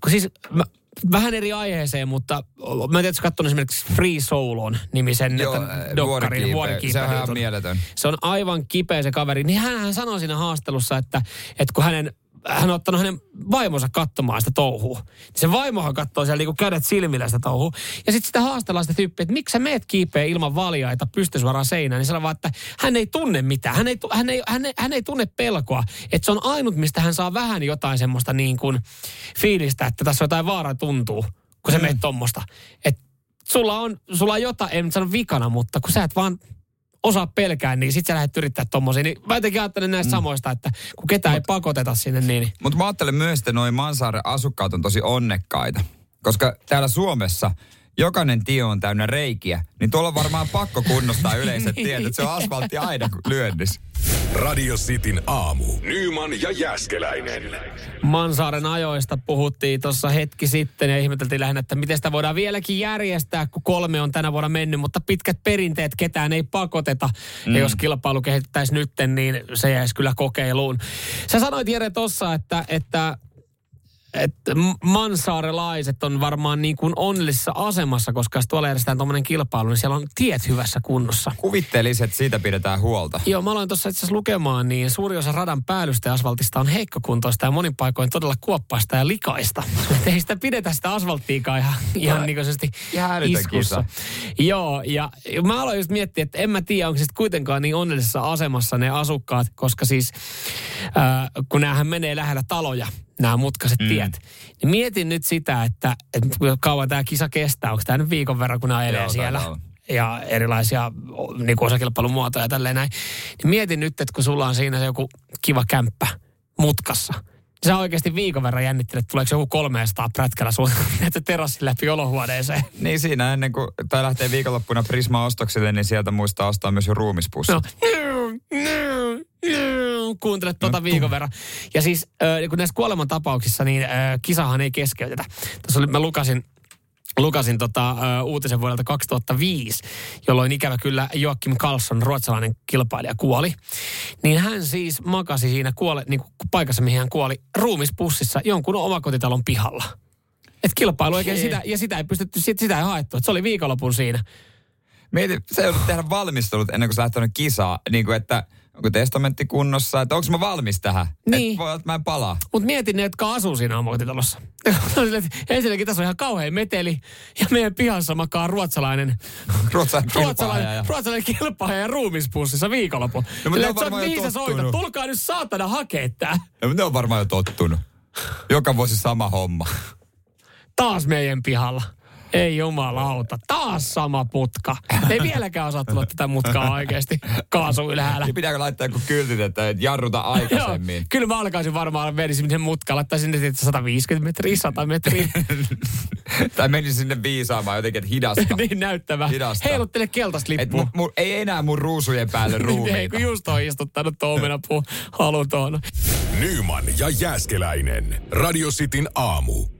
kun siis mä, vähän eri aiheeseen, mutta mä en tiedä, että katsonut esimerkiksi Free Soulon nimisen Joo, dokkarin, vuorikiipeä. Sehän on mieletön. Se on aivan kipeä se kaveri. Niin hän, hän sanoi siinä haastelussa, että, että kun hänen hän on ottanut hänen vaimonsa katsomaan sitä touhua. Se vaimohan katsoo siellä niinku kädet silmillä sitä touhua. Ja sitten sitä haastellaan sitä tyyppiä, että miksi sä meet kiipeä ilman valjaita pystysuoraan seinään. Niin sanoo vaan, että hän ei tunne mitään. Hän ei, hän ei, hän ei, hän ei tunne pelkoa. Että se on ainut, mistä hän saa vähän jotain semmoista niin kuin fiilistä, että tässä jotain vaaraa tuntuu, kun sä mm. meet tommosta. Että sulla on, sulla on jotain, en sano vikana, mutta kun sä et vaan osaa pelkää, niin sit sä lähdet yrittää tommosia. Niin mä jotenkin ajattelen näistä mm. samoista, että kun ketään ei pakoteta sinne, niin... Mutta mä ajattelen myös, että noin Mansaaren asukkaat on tosi onnekkaita. Koska täällä Suomessa jokainen tie on täynnä reikiä, niin tuolla on varmaan pakko kunnostaa yleiset tiet, että se on asfaltti aina lyönnissä. Radio Cityn aamu. Nyman ja Jäskeläinen. Mansaaren ajoista puhuttiin tuossa hetki sitten ja ihmeteltiin lähinnä, että miten sitä voidaan vieläkin järjestää, kun kolme on tänä vuonna mennyt, mutta pitkät perinteet ketään ei pakoteta. Mm. Ja jos kilpailu kehitettäisiin nytten, niin se jäisi kyllä kokeiluun. Sä sanoit Jere tuossa, että, että että mansaarelaiset on varmaan niin kuin onnellisessa asemassa, koska jos tuolla järjestetään tuommoinen kilpailu, niin siellä on tiet hyvässä kunnossa. Kuvittelisin, että siitä pidetään huolta. Joo, mä aloin tuossa itse asiassa lukemaan, niin suuri osa radan päällystä ja asfaltista on heikkokuntoista ja monin paikoin todella kuoppaista ja likaista. Ei sitä pidetä sitä asfalttiikaan ihan, ihan niin iskussa. Joo, ja mä aloin just miettiä, että en mä tiedä, onko se sitten kuitenkaan niin onnellisessa asemassa ne asukkaat, koska siis äh, kun näähän menee lähellä taloja, nämä mutkaiset mm. tiet, niin mietin nyt sitä, että, että kauan tämä kisa kestää. Onko tämä nyt viikon verran, kun nämä Joo, siellä? olla. ja erilaisia niin kuin osakilpailumuotoja ja tälleen näin. Niin mietin nyt, että kun sulla on siinä se joku kiva kämppä mutkassa, sä oikeasti viikon verran jännittelet, että tuleeko joku 300 prätkällä sun että terassin läpi olohuoneeseen. Niin siinä ennen kuin tai lähtee viikonloppuna Prisma-ostoksille, niin sieltä muistaa ostaa myös jo ruumispussi. No, kuuntelet tuota viikon verran. Ja siis äh, kun näissä kuolemantapauksissa, niin äh, kisahan ei keskeytetä. Tässä oli, mä lukasin lukasin tota, ö, uutisen vuodelta 2005, jolloin ikävä kyllä Joakim Karlsson, ruotsalainen kilpailija, kuoli. Niin hän siis makasi siinä kuole, niin kuin paikassa, mihin hän kuoli, ruumispussissa jonkun omakotitalon pihalla. Et kilpailu oikein sitä, ja sitä ei pystytty, sit, sitä ei haettu. Et se oli viikonlopun siinä. Mieti, sä joudut tehdä valmistelut ennen kuin sä lähtenyt kisaa. Niin kuin, että onko testamentti kunnossa, että onko mä valmis tähän. Niin. Et voi olla, että mä en palaa. Mutta mietin ne, jotka asuu siinä omakotitalossa. Ensinnäkin tässä on ihan kauhean meteli, ja meidän pihassa makaa ruotsalainen, Ruotsalainen ruotsalainen, ja- ruotsalainen kilpailija ruumispussissa viikonloppu. No, mutta ne on että mihin sä soitat? Tulkaa nyt saatana hakee tää. Mutta ne on varmaan jo tottunut. Joka vuosi sama homma. Taas meidän pihalla. Ei jumalauta. Taas sama putka. Ei vieläkään osaa tulla tätä mutkaa oikeasti kaasu ylhäällä. Niin pitääkö laittaa joku kyltit, että et jarruta Joo, aikaisemmin? kyllä mä alkaisin varmaan menisin sinne mutkaan, laittaisin sinne 150 metriä, 100 metriä. tai menisin sinne viisaamaan jotenkin, että hidasta. niin näyttävä. Hidasta. Heiluttele keltaista Et lippua. mu, mu, ei enää mun ruusujen päälle Niin, ei, ruumiita. kun just on istuttanut tuo omenapuu halutoon. Nyman ja Jääskeläinen. Radio Cityn aamu.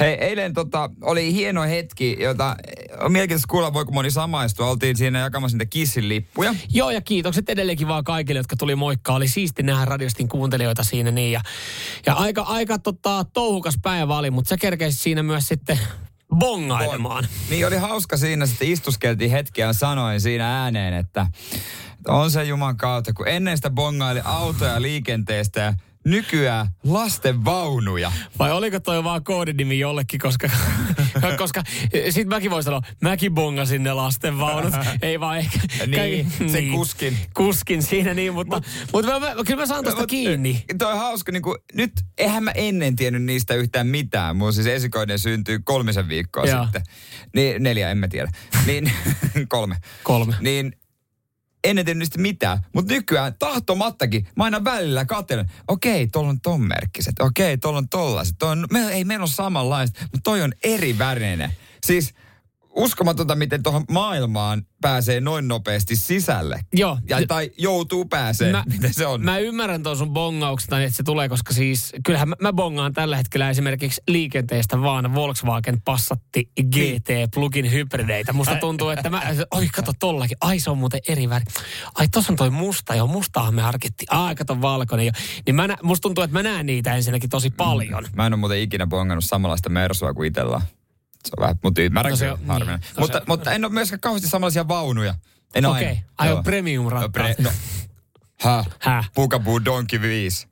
Hei, eilen tota, oli hieno hetki, jota on mielenkiintoista kuulla, voiko moni samaistua. Oltiin siinä jakamassa niitä kissin lippuja. Joo, ja kiitokset edelleenkin vaan kaikille, jotka tuli moikkaa. Oli siisti nähdä radiostin kuuntelijoita siinä niin. Ja, ja aika, aika tota, touhukas päivä oli, mutta sä kerkeisit siinä myös sitten bongailemaan. Niin oli hauska siinä, sitten istuskeltiin hetki ja sanoin siinä ääneen, että on se Juman kautta, kun ennen sitä bongaili autoja liikenteestä ja nykyään lasten vaunuja. Vai oliko toi vaan koodinimi jollekin, koska, koska sit mäkin voin sanoa, mäkin bongasin ne lastenvaunut. Ei vaan ehkä. Niin, sen kuskin. Kuskin siinä niin, mutta, mutta mä, mä, kyllä mä saan tosta Mut, kiinni. Toi on hauska, niin kuin, nyt eihän mä ennen tiennyt niistä yhtään mitään. Mun siis esikoinen syntyy kolmisen viikkoa Joo. sitten. Niin, neljä, en mä tiedä. Niin, kolme. Kolme. Niin ennen tiennyt niistä mitään. Mutta nykyään tahtomattakin, mä aina välillä katselen, okei, tuolla on ton merkkiset, okei, tuolla on tollaiset. Toi on, me, ei meillä ole samanlaiset, mutta toi on eri värinen. Siis uskomatonta, miten tuohon maailmaan pääsee noin nopeasti sisälle. Joo. Ja, tai joutuu pääsee, Mä- miten se on. Mä ymmärrän tuon sun bongauksesta, että se tulee, koska siis kyllähän mä, mä bongaan tällä hetkellä esimerkiksi liikenteestä vaan Volkswagen Passatti GT plugin hybrideitä. Musta tuntuu, että mä, oi kato tollakin, ai se on muuten eri väri. Ai tossa on toi musta, joo mustaahan me harkittiin. Ai kato valkoinen jo. Niin mä nä, musta tuntuu, että mä näen niitä ensinnäkin tosi paljon. Mä en ole muuten ikinä bongannut samanlaista mersua kuin itsellä. Se on vähän, mutta ymmärrän No se kyllä, niin. No mutta, se- mutta en ole myöskään kauheasti samanlaisia vaunuja. En Okei. aina. Ai Joo. on premium No, rattaat. no. Häh? Häh? Pukaboo Donkey 5.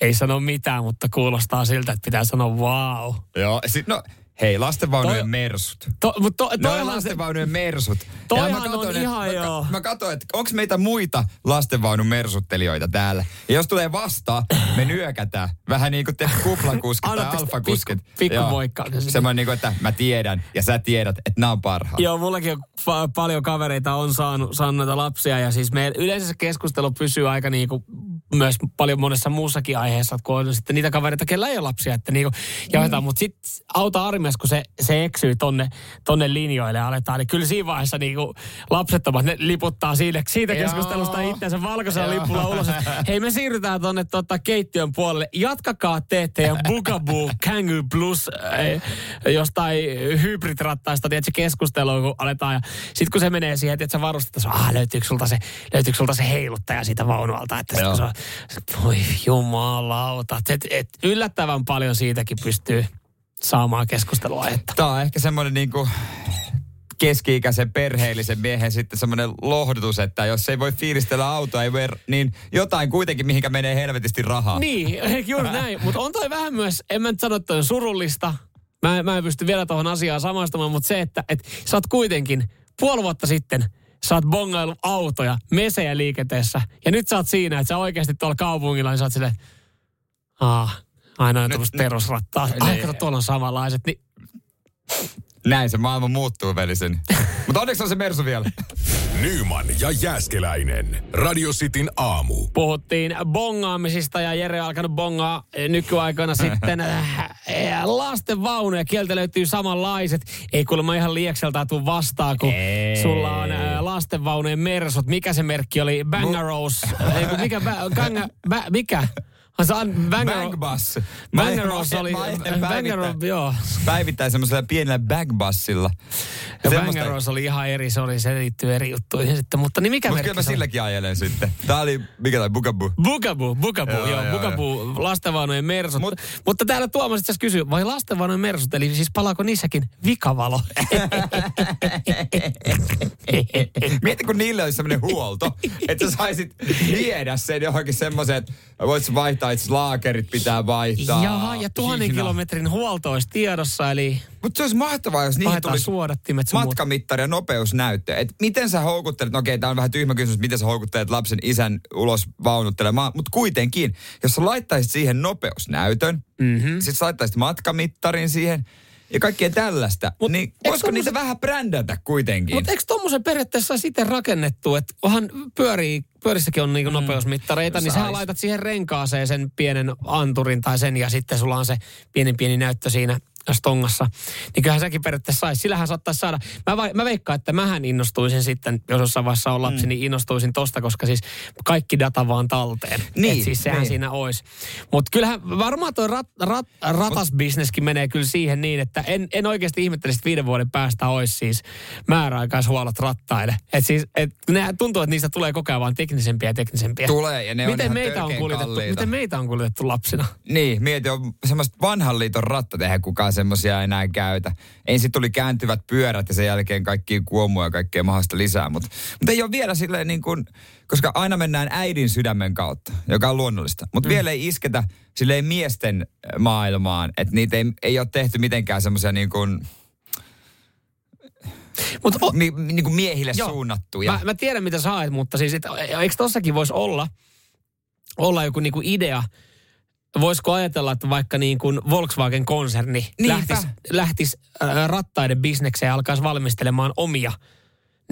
Ei sano mitään, mutta kuulostaa siltä, että pitää sanoa wow. Joo, sit, no hei, lastenvaunujen Toi- mersut. To, mutta to, No se, lastenvaunujen mersut. Toihan Ja on katoin, ihan että, joo. Mä, mä katsoin, että onko meitä muita lastenvaunun mersuttelijoita täällä. Ja jos tulee vastaan, me nyökätään. Vähän niin kuin te kuplakuskit tai alfakuskit. pikku- pikku Joo. moikkauksen? Semmoinen niin kuin, että mä tiedän ja sä tiedät, että nämä on parhaat. Joo, mullakin on pa- paljon kavereita on saanut, saanut noita lapsia ja siis meillä yleensä se keskustelu pysyy aika niinku myös paljon monessa muussakin aiheessa, kun on sitten niitä kavereita, kellä ei ole lapsia, että niinku johdetaan, mutta sitten auta armias, kun se, se eksyy tonne, tonne linjoille ja aletaan, niin kyllä siinä vaiheessa niinku lapsettomat, ne liputtaa siitä, siitä Joo. keskustelusta itseänsä valkoisella lipulla ulos. että Hei, me siirrytään tonne tota, keittiön puolelle. Jatkakaa te teidän Bugaboo Kangoo Plus äh, jostain hybridrattaista, tiedätkö, keskustelua, kun aletaan. Ja sitten kun se menee siihen, että sä varustat, että ah, löytyykö sulta, se, löytyykö sulta se heiluttaja siitä vaunualta. Että sit, kun se on, voi jumalauta. Et, et, yllättävän paljon siitäkin pystyy saamaan keskusteluaihetta. Tämä on ehkä semmoinen niin kuin keski-ikäisen perheellisen miehen sitten semmoinen lohdutus, että jos ei voi fiilistellä autoa, ei voi, niin jotain kuitenkin, mihinkä menee helvetisti rahaa. Niin, juuri näin. Mutta on toi vähän myös, en mä nyt sano, että on surullista. Mä, mä en pysty vielä tuohon asiaan samastumaan, mutta se, että et sä oot kuitenkin puoli vuotta sitten sä oot bongaillut autoja, mesejä liikenteessä. Ja nyt sä oot siinä, että sä oikeasti tuolla kaupungilla, niin sä oot silleen, ah, aina on tämmöistä perusrattaa. Ai, Niin. kato, tuolla on samanlaiset. Niin, Näin se maailma muuttuu velisen. Mutta onneksi on se Mersu vielä. Nyman ja Jääskeläinen. Radio Cityn aamu. puhuttiin bongaamisista ja Jere on alkanut bongaa eh, nykyaikana sitten äh, eh, lasten vaunuja. Kieltä löytyy samanlaiset. Ei kuulemma ihan liekseltä tuu vastaan, kun Ei. sulla on lastenvaunujen mersut. Mikä se merkki oli? Bangaros. Ei, kun mikä? Ba, ganga, ba, mikä? Rolls mä- oli, Rolls, joo. Päivittäin semmoisella pienellä Banger Rolls oli ihan eri, se, oli, se liittyy eri juttuihin sitten. Mutta niin mikä merkki kyllä mä silläkin ajelen sitten. Tää oli, mikä toi, Bugabu. Bugabu, Bugabu, Joo, joo, joo, Bugabu, lastenvaunujen mersut. Mut- Mut, mutta täällä Tuomas itse kysyy, vai lastenvaunujen mersut, eli siis palaako niissäkin vikavalo? Mieti, kun niille olisi semmoinen huolto, että sä saisit viedä sen johonkin semmoiseen, että voit vaihtaa, että laakerit pitää vaihtaa. Jaha, ja tuhannen kilometrin huolto olisi tiedossa, eli Mutta se olisi mahtavaa, jos niihin tulisi suodattimet matkamittari ja nopeusnäyttö. Et miten sä houkuttelet, no okei, tämä on vähän tyhmä kysymys, miten sä houkuttelet lapsen isän ulos vaunuttelemaan, mutta kuitenkin, jos sä laittaisit siihen nopeusnäytön, mm-hmm. sit sä laittaisit matkamittarin siihen ja kaikkea tällaista, Mut niin voisiko niitä tommoset- vähän brändätä kuitenkin? Mutta eikö tuommoisen periaatteessa sitten rakennettu, että onhan pyörii, pyörissäkin on niinku nopeusmittareita, niin sä laitat siihen renkaaseen sen pienen anturin tai sen ja sitten sulla on se pienen pieni näyttö siinä stongassa. Niin kyllähän säkin periaatteessa saisi. Sillähän saattaisi saada. Mä, vai, mä veikkaan, että mähän innostuisin sitten, jos jossain vaiheessa on lapsi, mm. niin innostuisin tosta, koska siis kaikki data vaan talteen. Niin, Et siis sehän niin. siinä olisi. Mutta kyllähän varmaan tuo rat, rat, ratasbisneskin menee kyllä siihen niin, että en, en oikeasti ihmettelisi, että viiden vuoden päästä olisi siis määräaikaishuollot rattaille. Et siis, et ne tuntuu, että niistä tulee koko ajan vaan teknisempiä ja teknisempiä. Tulee, ja ne on miten meitä on kuljetettu, kalliita. Miten meitä on kuljetettu lapsina? Niin, mieti, on semmoista vanhan liiton ratta eihän kukaan semmoisia enää käytä. Ensin tuli kääntyvät pyörät ja sen jälkeen kaikki kuomuja ja kaikkea mahdollista lisää. Mutta mut ei ole vielä silleen niin kuin, koska aina mennään äidin sydämen kautta, joka on luonnollista. Mutta mm. vielä ei isketä silleen miesten maailmaan, että niitä ei, ei ole tehty mitenkään semmoisia niin kuin, Mut o, mi, niin kuin miehille Joo. suunnattuja. mä, mä tiedän, mitä sä haet, mutta siis, et, eikö tossakin voisi olla, olla joku niinku idea, voisiko ajatella, että vaikka niin kuin Volkswagen-konserni Niinpä. lähtisi lähtis, äh, rattaiden bisnekseen ja alkaisi valmistelemaan omia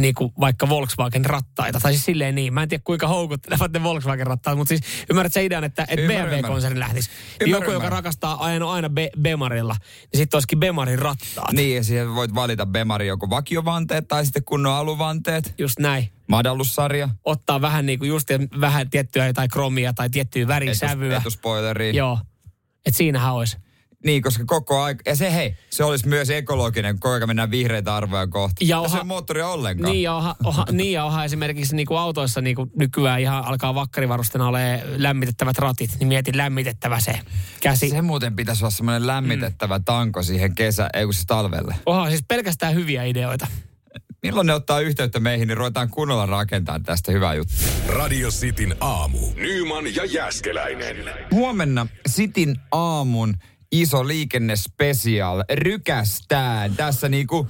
niin kuin vaikka Volkswagen-rattaita. Tai siis silleen niin. Mä en tiedä kuinka houkuttelevat ne Volkswagen-rattaat, mutta siis ymmärrät sä idean, että, Ymmärrän, BMW-konserni lähtisi. Niin Ymmärrän, joku, joka rakastaa ajanut aina Be- Bemarilla, niin sitten olisikin Bemarin rattaat. Niin, ja siihen voit valita Bemari joko vakiovanteet tai sitten kunnon aluvanteet. Just näin. Madallussarja. Ottaa vähän niin kuin just vähän tiettyä jotain kromia tai tiettyä värisävyä. Etuspoileria. Joo. Et siinähän olisi. Niin, koska koko aika, ja se hei, se olisi myös ekologinen, koko ajan mennään vihreitä arvoja kohti. Ja Ja se oha- on moottoria ollenkaan. Niin ja, oha, oha, niin ja oha esimerkiksi niin kuin autoissa niin kuin nykyään ihan alkaa vakkarivarustena ole lämmitettävät ratit, niin mietin lämmitettävä se käsi. Se muuten pitäisi olla semmoinen lämmitettävä tanko siihen kesä, ei kun siis talvelle. Oha, siis pelkästään hyviä ideoita. Milloin ne ottaa yhteyttä meihin, niin ruvetaan kunnolla rakentaa tästä hyvää juttua. Radio Cityn aamu. Nyman ja Jäskeläinen. Huomenna Sitin aamun iso liikennespesiaal rykästään. Tässä niinku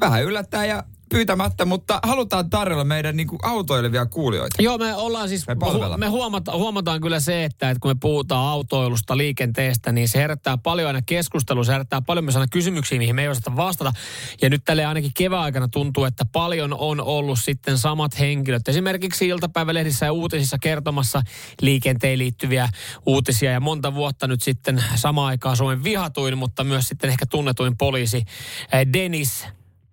vähän yllättäen ja pyytämättä, mutta halutaan tarjolla meidän niinku autoilevia kuulijoita. Joo, me ollaan siis, Me me, palvellaan. me huomata, huomataan kyllä se, että, että kun me puhutaan autoilusta, liikenteestä, niin se herättää paljon aina keskustelua, se herättää paljon myös aina kysymyksiä, mihin me ei osata vastata. Ja nyt tälle ainakin kevään aikana tuntuu, että paljon on ollut sitten samat henkilöt. Esimerkiksi iltapäivälehdissä ja uutisissa kertomassa liikenteen liittyviä uutisia ja monta vuotta nyt sitten samaan aikaan Suomen vihatuin, mutta myös sitten ehkä tunnetuin poliisi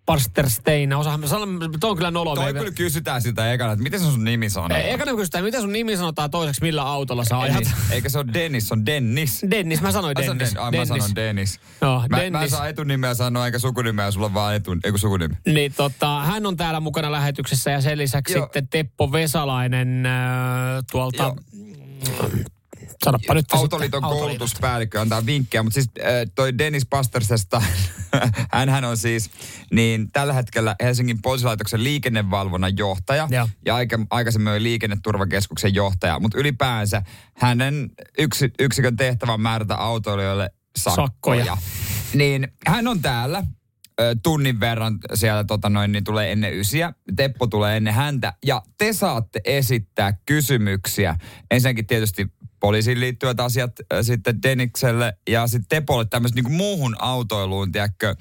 eh, Dennis Parsterstein. Osahan, tuo on kyllä nolo. Toi kyllä kysytään siltä ekana, että miten se sun nimi sanoo? Eikä ne kysytään, mitä sun nimi sanotaan toiseksi, millä autolla sä ajat? Ei, Eikä se ole Dennis, se on Dennis. Dennis, mä sanoin Dennis. Den- ai, mä sanon Dennis. Joo, Mä, mä en Dennis. saa etunimeä sanoa eikä sukunimeä, sulla on vaan etun, eiku sukunimi. Niin tota, hän on täällä mukana lähetyksessä ja sen lisäksi Joo. sitten Teppo Vesalainen äh, tuolta... Joo. Sanoppa nyt Autoliiton koulutuspäällikkö antaa vinkkejä, mutta siis äh, toi Dennis Pastersesta, hän on siis niin tällä hetkellä Helsingin poliisilaitoksen liikennevalvonnan johtaja Joo. ja aika, aikaisemmin oli liikenneturvakeskuksen johtaja, mutta ylipäänsä hänen yksi, yksikön tehtävä on määrätä autoilijoille sakkoja. Sakkoja. Niin hän on täällä tunnin verran siellä tota noin, niin tulee ennen ysiä. Teppo tulee ennen häntä. Ja te saatte esittää kysymyksiä. Ensinnäkin tietysti poliisiin liittyvät asiat ö, sitten Denikselle ja sitten Tepolle tämmöistä niinku muuhun autoiluun, tiedätkö,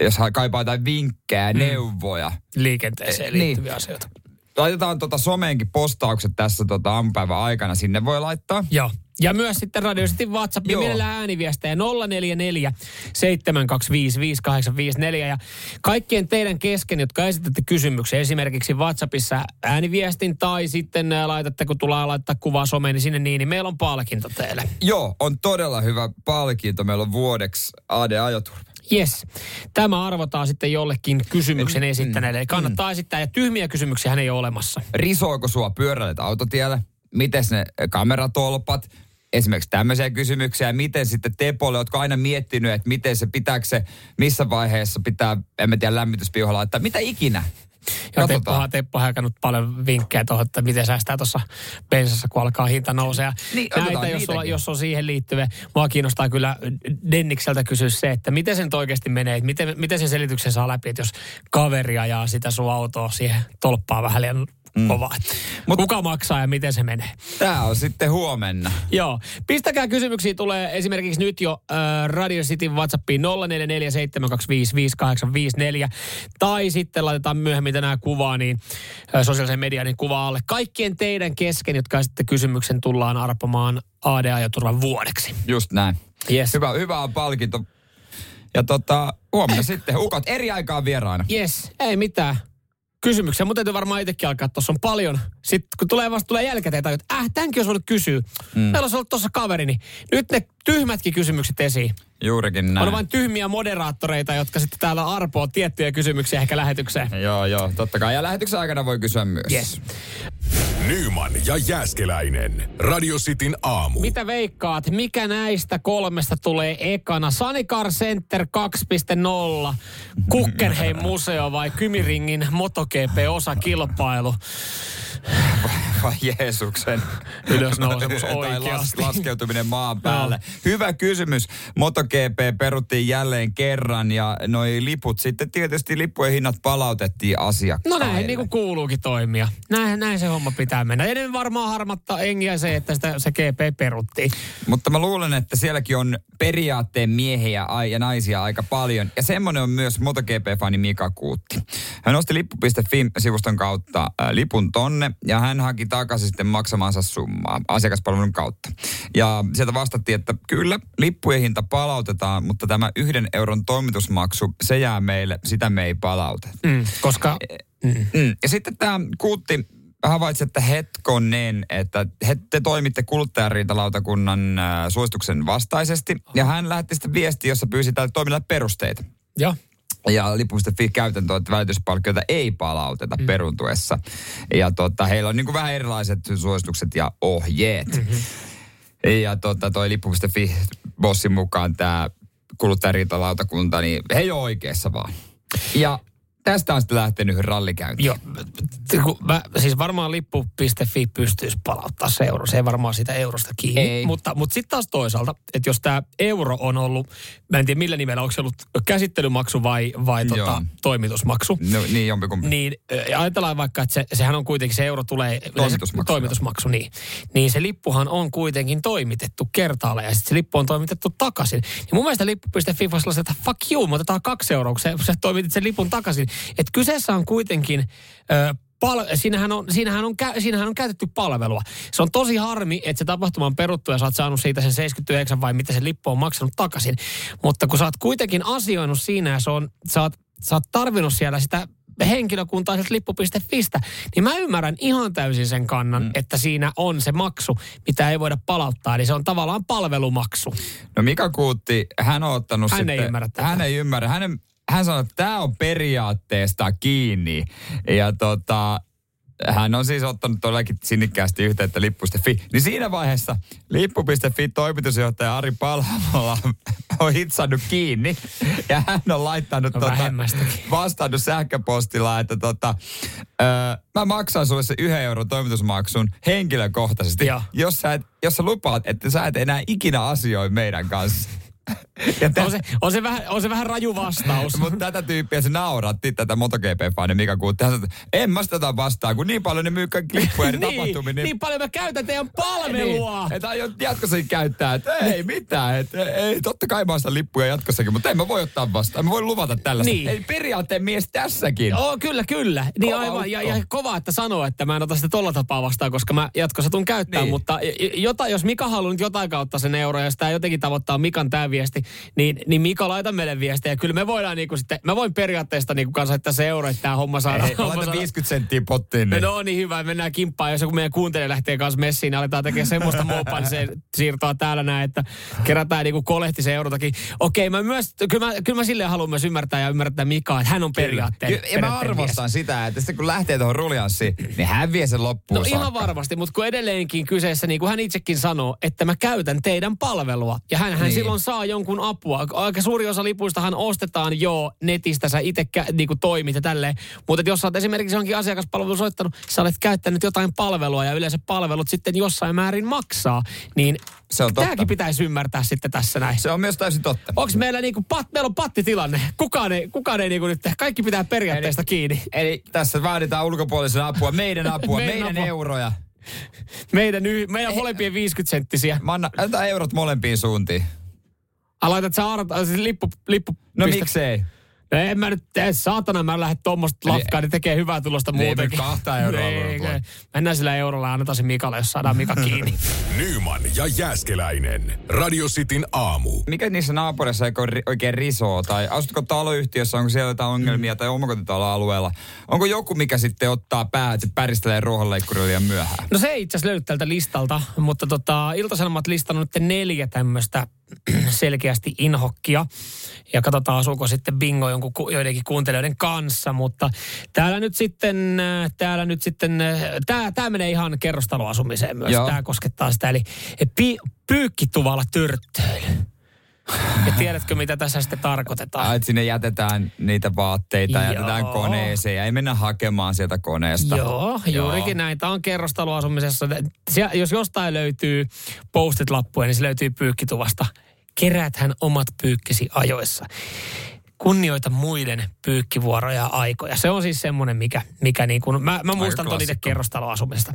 jos kaipaa jotain vinkkejä, mm. neuvoja. Liikenteeseen Niin. liittyviä asioita. Laitetaan tota someenkin postaukset tässä tota aamupäivän aikana. Sinne voi laittaa. Joo. Ja myös sitten Radio Cityn WhatsApp ja mielellään ääniviestejä 044 725 5854. Ja kaikkien teidän kesken, jotka esitätte kysymyksiä, esimerkiksi WhatsAppissa ääniviestin tai sitten laitatte, kun tulee laittaa kuvaa someen, niin sinne niin, niin meillä on palkinto teille. Joo, on todella hyvä palkinto. Meillä on vuodeksi AD-ajoturva. Yes. Tämä arvotaan sitten jollekin kysymyksen Mm, esittäneelle. Eli kannattaa esittää, ja tyhmiä kysymyksiä hän ei ole olemassa. Risoiko sua pyöräilet autotielle? Miten ne kameratolpat? Esimerkiksi tämmöisiä kysymyksiä. Miten sitten Tepolle, ootko aina miettinyt, että miten se pitääkö se, missä vaiheessa pitää, en mä tiedä, lämmityspiuha laittaa. Mitä ikinä? Ja. Teppo, Teppo on jakanut paljon vinkkejä tuohon, että miten säästää tuossa bensassa, kun alkaa hinta nousea. Niin, Näitä, jos, niitäkin. jos on siihen liittyvä. Mua kiinnostaa kyllä Dennikseltä kysyä se, että miten sen oikeasti menee, että miten, miten sen selityksen saa läpi, että jos kaveri ajaa sitä sun autoa siihen tolppaan vähän liian mm. kovaa. Mut- Kuka maksaa ja miten se menee? Tää on sitten huomenna. Joo. Pistäkää kysymyksiä tulee esimerkiksi nyt jo äh, Radio Cityn WhatsAppiin 0447255854 tai sitten laitetaan myöhemmin tänään kuvaa niin äh, sosiaalisen median niin kuva alle. Kaikkien teidän kesken, jotka sitten kysymyksen tullaan arpomaan AD-ajoturvan vuodeksi. Just näin. Yes. Hyvä, hyvä on palkinto. Ja tota, huomenna sitten ukot eri aikaan vieraana. Yes, ei mitään. Kysymyksiä, mutta täytyy varmaan itsekin alkaa. Tuossa on paljon. Sitten kun tulee vasta tulee jälkikäteen, tajut, että äh, tämänkin olisi voinut kysyä. Mm. Meillä olisi ollut tuossa kaveri, niin nyt ne tyhmätkin kysymykset esiin. Juurikin näin. On vain tyhmiä moderaattoreita, jotka sitten täällä arpoo tiettyjä kysymyksiä ehkä lähetykseen. Joo, joo, totta kai. Ja lähetyksen aikana voi kysyä myös. Yes. Nyman ja Jääskeläinen. Radio Cityn aamu. Mitä veikkaat, mikä näistä kolmesta tulee ekana? Sanikar Center 2.0, Kukkenheim museo vai Kymiringin MotoGP-osakilpailu? Vai Jeesuksen. Ylösnousemus tai las, oikeasti. laskeutuminen maan päälle. Hyvä kysymys. MotoGP peruttiin jälleen kerran ja noi liput sitten tietysti lippujen hinnat palautettiin No asiakkaille. näin niin kuin kuuluukin toimia. Näin, näin se homma pitää mennä. Ennen varmaan harmattaa engiä se, että sitä, se GP peruttiin. Mutta mä luulen, että sielläkin on periaatteen miehiä ja naisia aika paljon. Ja semmoinen on myös MotoGP-fani Mika Kuutti. Hän osti lippu.fi-sivuston kautta äh, lipun tonne ja hän haki takaisin sitten maksamansa summaa asiakaspalvelun kautta. Ja sieltä vastattiin, että kyllä, lippujen hinta palautetaan, mutta tämä yhden euron toimitusmaksu, se jää meille, sitä me ei palauteta. Mm, koska Mm. Ja sitten tämä Kuutti havaitsi, että hetkonen, että he, te toimitte kuluttajariitalautakunnan äh, suosituksen vastaisesti. Ja hän lähetti sitten viesti, jossa pyysi tälle toimille perusteita. joo, Ja lipu.fi käytäntö, että välityspalkkioita ei palauteta mm. peruntuessa. Ja tota, heillä on niin kuin vähän erilaiset suositukset ja ohjeet. Mm-hmm. Ja tota, toi lippu.fi bossin mukaan tämä kuluttajariitalautakunta, niin he ei ole oikeassa vaan. Ja tästä on sitten lähtenyt rallikäynti. Joo, mä, siis varmaan lippu.fi pystyisi palauttaa se euro. Se ei varmaan sitä eurosta kiinni. Ei. Mutta, mutta sitten taas toisaalta, että jos tämä euro on ollut, mä en tiedä millä nimellä, onko se ollut käsittelymaksu vai, vai tota, toimitusmaksu. No, niin jompikumpi. Niin ajatellaan vaikka, että se, sehän on kuitenkin, se euro tulee... Toimitusmaksu, Toimitusmaksu, niin. Niin se lippuhan on kuitenkin toimitettu kertaalle ja sitten se lippu on toimitettu takaisin. Niin mun mielestä lippu.fi voisi olla, että fuck you, me otetaan kaksi euroa, kun sä, sä toimitit sen lipun takaisin. Että kyseessä on kuitenkin... Ö, Pal- siinähän, on, siinähän, on, kä- siinähän on käytetty palvelua. Se on tosi harmi, että se tapahtuma on peruttu ja sä oot saanut siitä sen 79 vai mitä se lippu on maksanut takaisin. Mutta kun sä oot kuitenkin asioinut siinä ja se on, sä, oot, sä oot tarvinnut siellä sitä henkilökuntaa sieltä lippu.fistä, niin mä ymmärrän ihan täysin sen kannan, mm. että siinä on se maksu, mitä ei voida palauttaa. Eli se on tavallaan palvelumaksu. No Mika Kuutti, hän on ottanut Hän ei sitten... ymmärrä tätä. Hän ei ymmärrä. Hänen, hän sanoi, että tämä on periaatteesta kiinni. Ja tota, hän on siis ottanut todellakin sinnikkäästi yhteyttä lippu.fi. Niin siinä vaiheessa lippu.fi toimitusjohtaja Ari Palhamola on hitsannut kiinni. Ja hän on laittanut No tota, vastannut sähköpostilla, että tota, öö, mä maksan sulle se yhden euron toimitusmaksun henkilökohtaisesti, Joo. jos sä, et, jos sä lupaat, että sä et enää ikinä asioi meidän kanssa. Ja tä- On se, on, se vähän, on se vähän raju vastaus. Mutta tätä tyyppiä se nauratti, tätä MotoGP-fani Mika Kuutti. Hän sanoi, että en mä sitä vastaan, kun niin paljon ne myy kaikki lippuja eri tapahtumiin. niin, niin paljon mä käytän teidän palvelua. Niin, että aion jatkossakin käyttää, että ei mitään, että ei, totta kai mä ostan lippuja jatkossakin, mutta en mä voi ottaa vastaan, mä voin luvata tällaista. Niin. Ei periaatteen mies tässäkin. Joo, kyllä, kyllä. Niin Kova aivan. Ja, ja kova, että sanoo, että mä en ota sitä tolla tapaa vastaan, koska mä jatkossa tuun käyttää. Niin. Mutta jota, jos Mika haluaa nyt jotain kautta sen euro, ja jos tämä jotenkin tavoittaa Mikan tämä viesti, niin, niin Mika laita meille viestiä. Kyllä me voidaan niinku sitten, mä voin periaatteessa niinku kanssa laittaa se euro, että tämä homma saadaan. Ei, homma laitan saadaan- 50 senttiä pottiin. Niin. No niin hyvä, mennään kimppaan. Jos joku meidän kuuntelija lähtee kanssa messiin, niin aletaan tekemään semmoista moopaa, niin se siirtoa täällä näin, että kerätään niinku kolehtisen eurotakin. Okei, mä myös, kyllä mä, kyllä mä silleen haluan myös ymmärtää ja ymmärtää Mikaa, että hän on periaatteen. Ja, mä periaatteen mies. arvostan sitä, että sitten kun lähtee tuohon ruljanssiin, niin hän vie sen loppuun No ihan saakka. varmasti, mutta kun edelleenkin kyseessä, niin kuin hän itsekin sanoo, että mä käytän teidän palvelua. Ja hän, hän Niin. silloin saa jonkun apua. Aika suuri osa lipuistahan ostetaan jo netistä, sä itse kä- niin kuin toimit ja tälleen. Mutta jos sä oot esimerkiksi johonkin asiakaspalvelu soittanut, sä olet käyttänyt jotain palvelua ja yleensä palvelut sitten jossain määrin maksaa, niin Se on totta. tämäkin pitäisi ymmärtää sitten tässä näin. Se on myös täysin totta. Onko meillä niinku pat, meillä on pattitilanne? Kukaan ei, kukaan ei niinku nyt, kaikki pitää periaatteesta kiinni. Eli tässä vaaditaan ulkopuolisen apua, meidän apua, Meidän meidän, apua. euroja. Meidän, meidän molempien 50 senttisiä. Mä annan, eurot molempiin suuntiin. Aloitat sä arvata, siis lippu, lippu No miksei? No en mä nyt tee, saatana mä lähde tuommoista lafkaa, niin tekee hyvää tulosta Niin, muutenkin. kahta euroa tulla. ei. Mennään sillä eurolla ja annetaan se Mikalle, jos saadaan Mika kiinni. Nyman ja Jääskeläinen. Radio Cityn aamu. Mikä niissä naapureissa ei ole oikein risoo? Tai asutko taloyhtiössä, onko siellä jotain ongelmia tai omakotitaloalueella? Onko joku, mikä sitten ottaa päät, että päristelee ruohonleikkurilla liian myöhään? No se ei itse asiassa löydy tältä listalta, mutta tota, Ilta-Sanomat listannut nyt neljä tämmöistä selkeästi inhokkia. Ja katsotaan, asuuko sitten bingo jonkun, ku- joidenkin kuuntelijoiden kanssa. Mutta täällä nyt sitten, äh, täällä nyt sitten, tämä, tämä menee ihan kerrostaloasumiseen myös. Joo. Tämä koskettaa sitä, eli pi, pyykkituvalla törttöily. Ja tiedätkö, mitä tässä sitten tarkoitetaan? Että sinne jätetään niitä vaatteita, Joo. jätetään koneeseen ja ei mennä hakemaan sieltä koneesta. Joo, juurikin näin. Tämä on kerrostaloasumisessa. Jos jostain löytyy postit-lappuja, niin se löytyy pyykkituvasta. Keräthän omat pyykkisi ajoissa. Kunnioita muiden pyykkivuoroja ja aikoja. Se on siis semmoinen, mikä, mikä niin kuin, mä, mä muistan ton itse klassikko. kerrostaloasumisesta.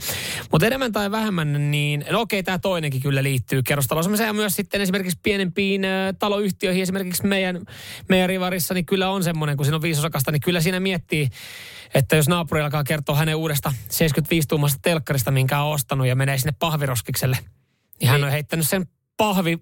Mutta enemmän tai vähemmän, niin no okei, tämä toinenkin kyllä liittyy kerrostaloasumiseen ja myös sitten esimerkiksi pienempiin taloyhtiöihin. Esimerkiksi meidän, meidän rivarissa, niin kyllä on semmoinen, kun siinä on viisosakasta, niin kyllä siinä miettii, että jos naapuri alkaa kertoa hänen uudesta 75-tuumasta telkkarista, minkä on ostanut ja menee sinne pahviroskikselle, niin hän on heittänyt sen pahvi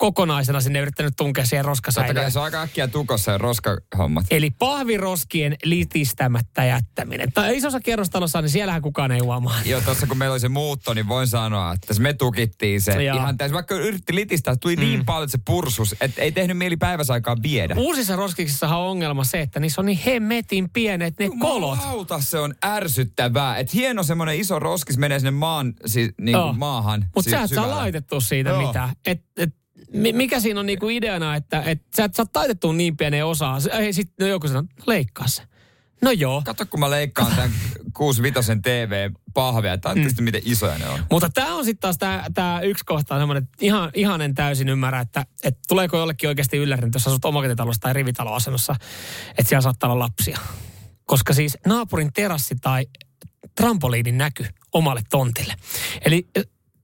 kokonaisena sinne yrittänyt tunkea siihen roskasäilöön. se on aika äkkiä tukossa ja roskahommat. Eli pahviroskien litistämättä jättäminen. Tai isossa kerrostalossa, niin siellähän kukaan ei huomaa. Joo, tuossa kun meillä oli se muutto, niin voin sanoa, että me tukittiin se. Joo. Ihan täysin, vaikka yritti litistää, tuli mm. niin paljon, että se pursus, että ei tehnyt mieli päiväsaikaan viedä. Uusissa roskiksissahan on ongelma se, että niissä on niin hemmetin pienet ne kolot. Jumalauta, se on ärsyttävää. Et hieno semmoinen iso roskis menee sinne maan, siis, niin kuin maahan. Mutta si- sä et saa laitettua siitä Joo. mitään. Et, et, mikä siinä on niinku ideana, että et sä et saa taitettua niin pieneen osaan. Ei sit no joku sanoo, leikkaa se. No joo. Kato, kun mä leikkaan tämän 65 TV-pahvea, että mm. miten isoja ne on. Mutta tämä on sitten taas tämä yksi kohta on semmoinen, että ihan, ihan en täysin ymmärrä, että, että tuleeko jollekin oikeasti yllärin, jos asut omakotitalossa tai rivitaloasennossa, että siellä saattaa olla lapsia. Koska siis naapurin terassi tai trampoliinin näky omalle tontille. Eli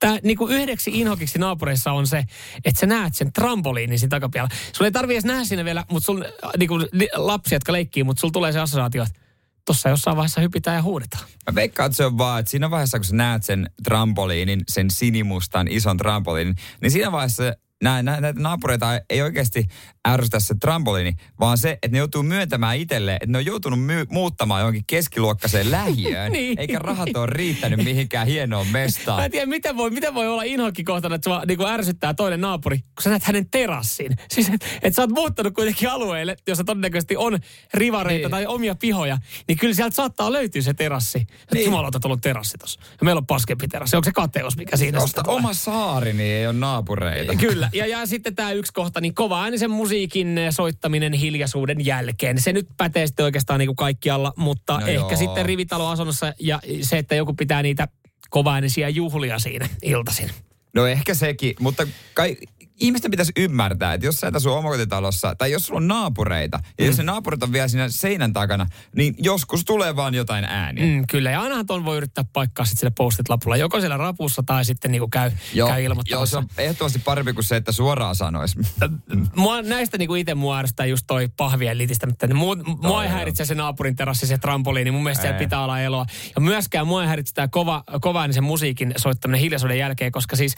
tämä niinku yhdeksi inhokiksi naapureissa on se, että sä näet sen trampoliinin siinä takapialla. Sulla ei tarvi edes nähdä siinä vielä, mutta sul, niinku, li- lapsia, jotka leikkii, mutta sulla tulee se assosiaatio, että tossa jossain vaiheessa hypitään ja huudetaan. Mä veikkaan, että se on vaan, että siinä vaiheessa, kun sä näet sen trampoliinin, sen sinimustan ison trampoliinin, niin siinä vaiheessa nä, nä, näitä naapureita ei oikeasti ärsytä se trampoliini, vaan se, että ne joutuu myöntämään itselleen, että ne on joutunut my- muuttamaan johonkin keskiluokkaiseen lähiöön, Niin. eikä rahat ole riittänyt mihinkään hienoon mestaan. Mä en tiedä, miten voi, miten voi olla inhokki kohtana, että sua niin ärsyttää toinen naapuri, kun sä näet hänen terassin. Siis, että et sä oot muuttanut kuitenkin alueelle, jossa todennäköisesti on rivareita Niin. tai omia pihoja, niin kyllä sieltä saattaa löytyä se terassi. Niin. Jumalauta, tuolla on terassi tossa. Ja meillä on paskempi terassi. Onko se kateus, mikä siinä Osta tulee? oma saari, niin ei ole naapureita. Kyllä. Ja, ja sitten tämä yksi kohta, niin kova äänisen musiikin eh, soittaminen hiljaisuuden jälkeen. Se nyt pätee sitten oikeastaan niin kuin kaikkialla, mutta No ehkä joo. sitten rivitaloasunnossa ja se, että joku pitää niitä kovaäänisiä juhlia siinä iltaisin. No ehkä sekin, mutta kai, ihmisten pitäisi ymmärtää, että jos sä et asu omakotitalossa, tai jos sulla on naapureita, ja Mm. jos ne naapurit on vielä siinä seinän takana, niin joskus tulee vaan jotain ääniä. Mm, kyllä, ja ainahan ton voi yrittää paikkaa sitten sille postit-lapulla, joko siellä rapussa tai sitten niinku käy, käy joo, se ilmoittamassa. on ehdottomasti parempi kuin se, että suoraan sanois. Mua, näistä niinku itse mua ärsyttää just toi pahvien litistämättä. Mua, mua ei häiritse se naapurin terassi, se trampoliini. Mun mielestä siellä Ei. pitää olla eloa. Ja myöskään mua ei häiritse tämä kova, kova sen musiikin soittaminen hiljaisuuden jälkeen, koska siis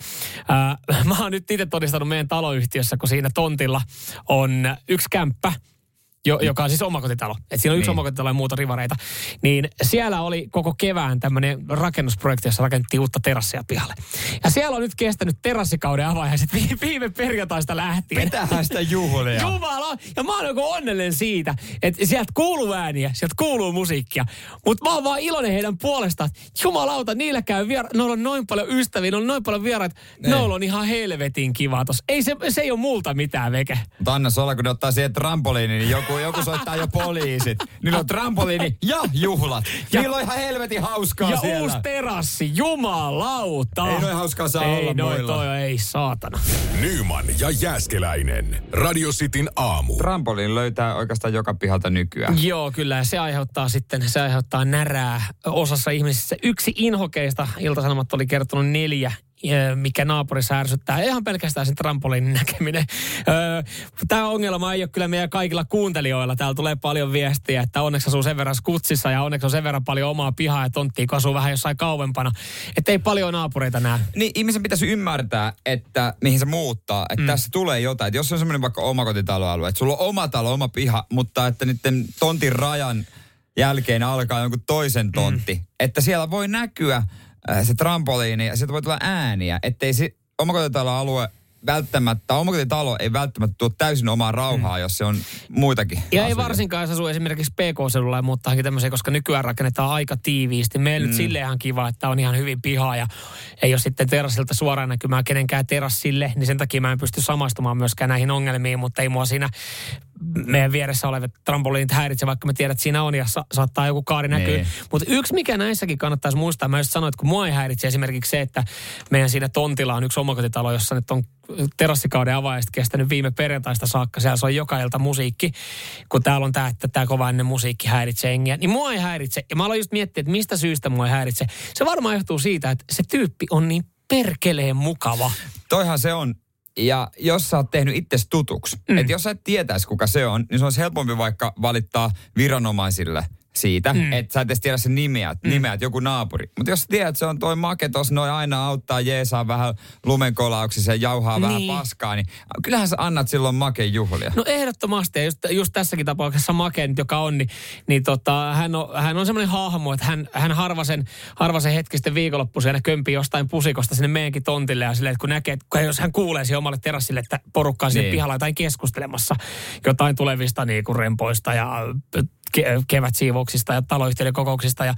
äh, mä oon nyt itse todistanut meidän taloyhtiössä, kun siinä tontilla on yksi kämppä, jo, joka on siis omakotitalo. Et siinä on yksi Niin. omakotitalo ja muuta rivareita. Niin siellä oli koko kevään tämmöinen rakennusprojekti, jossa rakennettiin uutta terassia pihalle. Ja siellä on nyt kestänyt terassikauden avajaiset vi- viime perjantaista lähtien. Pitäähän sitä juhlia. Jumala! Ja mä oon joku onnellinen siitä, että sieltä kuuluu ääniä, sieltä kuuluu musiikkia. Mutta mä oon vaan iloinen heidän puolestaan. Jumalauta, niillä käy viera... Noilla on noin paljon ystäviä, noilla on noin paljon vieraita. Ne. Noilla on ihan helvetin kiva tossa. Ei se, se ei ole multa mitään veke. Mutta anna olla, kun ne ottaa siihen trampoliiniin, niin joku, joku soittaa jo poliisit. Niillä on trampoliini ja juhlat. Ja- Niillä on ihan helvetin hauskaa ja siellä. uusi terassi, jumalauta. Ei noin hauskaa saa ei olla noin, toi ei saatana. Nyman ja Jääskeläinen. Radio Cityn aamu. Trampoliin löytää oikeastaan joka pihalta nykyään. Joo, kyllä. ja Se aiheuttaa sitten, se aiheuttaa närää osassa ihmisissä. Yksi inhokeista, Ilta-Sanomat oli kertonut neljä mikä naapurissa ärsyttää. Ihan pelkästään sen trampoliinin näkeminen. Tämä ongelma ei ole kyllä meidän kaikilla kuuntelijoilla. Täällä tulee paljon viestiä, että onneksi asuu sen verran skutsissa ja onneksi on sen verran paljon omaa pihaa ja tonttia, kun asuu vähän jossain kauempana. Että ei paljon naapureita näe. Niin ihmisen pitäisi ymmärtää, että mihin se muuttaa. Että mm. tässä tulee jotain. Että jos on semmoinen vaikka omakotitaloalue, että sulla on oma talo, oma piha, mutta että niiden tontin rajan jälkeen alkaa jonkun toisen tontti. Mm. Että siellä voi näkyä se trampoliini ja sieltä voi tulla ääniä. Ettei se omakotitaloalue välttämättä, omakotitalo ei välttämättä tuo täysin omaa rauhaa, mm. jos se on muitakin Ja ei asioita. varsinkaan jos asuu esimerkiksi PK-seudulla ja muuttaankin tämmöisiä, koska nykyään rakennetaan aika tiiviisti. Meillä mm. nyt silleen ihan kiva, että on ihan hyvin pihaa ja ei ole sitten terassilta suoraan näkymään kenenkään terassille, niin sen takia mä en pysty samaistumaan myöskään näihin ongelmiin, mutta ei mua siinä meidän vieressä olevat trampoliinit häiritse, vaikka mä tiedän, että siinä on ja sa- saattaa joku kaari näkyä. Niin. Mutta yksi, mikä näissäkin kannattaisi muistaa, mä just sanoin, että kun mua ei häiritse esimerkiksi se, että meidän siinä tontilla on yksi omakotitalo, jossa nyt on terassikauden avajaiset kestänyt viime perjantaista saakka. Siellä soi joka ilta musiikki, kun täällä on tämä, että tämä kova ennen musiikki häiritsee jengiä. Niin mua ei häiritse. Ja mä aloin just miettiä, että mistä syystä mua ei häiritse. Se varmaan johtuu siitä, että se tyyppi on niin perkeleen mukava. Toihan se on. Ja jos sä oot tehnyt itsesi tutuksi, mm. että jos sä et tietäisi kuka se on, niin se olisi helpompi vaikka valittaa viranomaisille siitä, mm. että sä et edes tiedä sen nimeä, mm. nimeä joku naapuri. Mutta jos tiedät, että se on toi make tossa, noin aina auttaa jeesaa vähän lumenkolauksissa ja jauhaa niin. Vähän paskaa, niin kyllähän sä annat silloin maken juhlia. No ehdottomasti. Ja just, just tässäkin tapauksessa Make nyt, joka on, niin, niin tota, hän on, hän on semmoinen hahmo, että hän, hän harvasen, harvasen hetki sitten viikonloppuisena kömpii jostain pusikosta sinne meidänkin tontille ja silleen, että kun näkee, että jos hän kuulee siihen omalle terassille, että porukka on siinä Niin. pihalla jotain keskustelemassa jotain tulevista niin kuin rempoista ja ke- kevätsiivouksista ja taloyhtiöiden kokouksista ja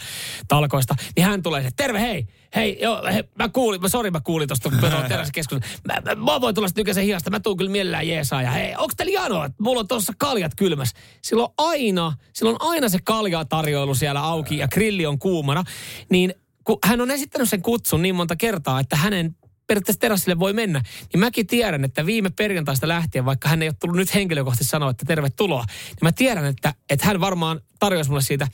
talkoista, niin hän tulee se, terve hei, hei, joo, he, mä kuulin, mä, sori mä kuulin tuosta terassikeskustelusta, mä, mä, mä voin tulla tykäsen hihasta, mä tuun kyllä mielellään jeesaa ja hei, onks teillä janoa, mulla on tuossa kaljat kylmäs. Silloin aina, silloin aina se kaljatarjoilu siellä auki ja grilli on kuumana, niin kun hän on esittänyt sen kutsun niin monta kertaa, että hänen periaatteessa terassille voi mennä, niin mäkin tiedän, että viime perjantaista lähtien, vaikka hän ei ole tullut nyt henkilökohtaisesti sanoa, että tervetuloa, niin mä tiedän, että, että hän varmaan tarjosi mulle siitä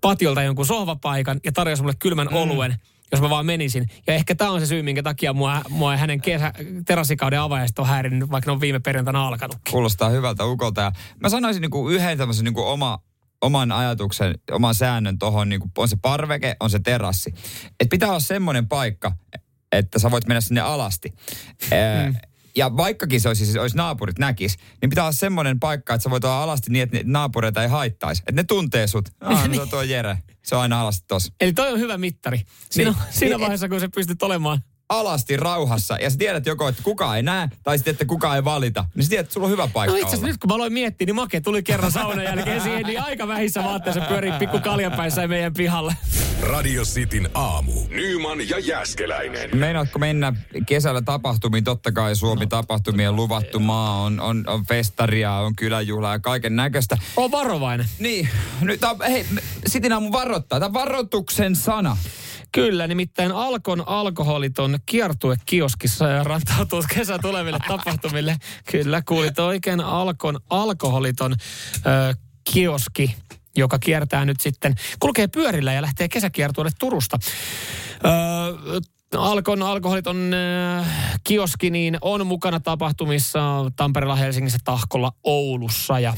patiolta jonkun sohvapaikan ja tarjosi mulle kylmän mm. oluen, jos mä vaan menisin. Ja ehkä tämä on se syy, minkä takia mua, mua hänen kesä, terassikauden avajaiset on häirinnyt, vaikka ne on viime perjantaina alkanut. Kuulostaa hyvältä ukolta. Ja mä sanoisin niin kuin yhden tämmöisen niin kuin oma, oman ajatuksen, oman säännön tuohon, niin on se parveke, on se terassi. Että pitää olla semmoinen paikka, että sä voit mennä sinne alasti. Mm. Ja vaikkakin se olisi, siis olisi naapurit näkis, niin pitää olla semmoinen paikka, että sä voit olla alasti niin, että naapureita ei haittaisi. Että ne tuntee sut. Ah, no se on tuo Jere. Se on aina alasti tossa. Eli toi on hyvä mittari. Siinä, Niin. niin, siinä Niin, vaiheessa, kun sä pystyt olemaan Alasti rauhassa. Ja sä tiedät joko, että kukaan ei näe, tai sitten, että kukaan ei valita. Niin sä tiedät, että sulla on hyvä paikka No itse asiassa nyt kun mä aloin miettiä, niin Make tuli kerran saunan jälkeen siihen, niin aika vähissä vaatteissa pyörii pikku kaljapäissä meidän pihalle. Radio Cityn aamu. Nyman ja Jääskeläinen. Meinaatko mennä kesällä tapahtumiin? Totta kai Suomi tapahtumien luvattu maa. On, on, on festaria, on kyläjuhlaa ja kaiken näköistä. On varovainen. Niin, nyt hei, Sitin aamu varoittaa. Tämä varoituksen sana. Kyllä, nimittäin Alkon alkoholiton kiertuekioskissa ja rantautuu kesä tuleville tapahtumille. Kyllä, kuulit oikein Alkon alkoholiton ö, kioski joka kiertää nyt sitten, kulkee pyörillä ja lähtee kesäkiertueelle Turusta. Öö, Alkon alkoholiton äh, kioski niin on mukana tapahtumissa Tampereella, Helsingissä, Tahkolla, Oulussa ja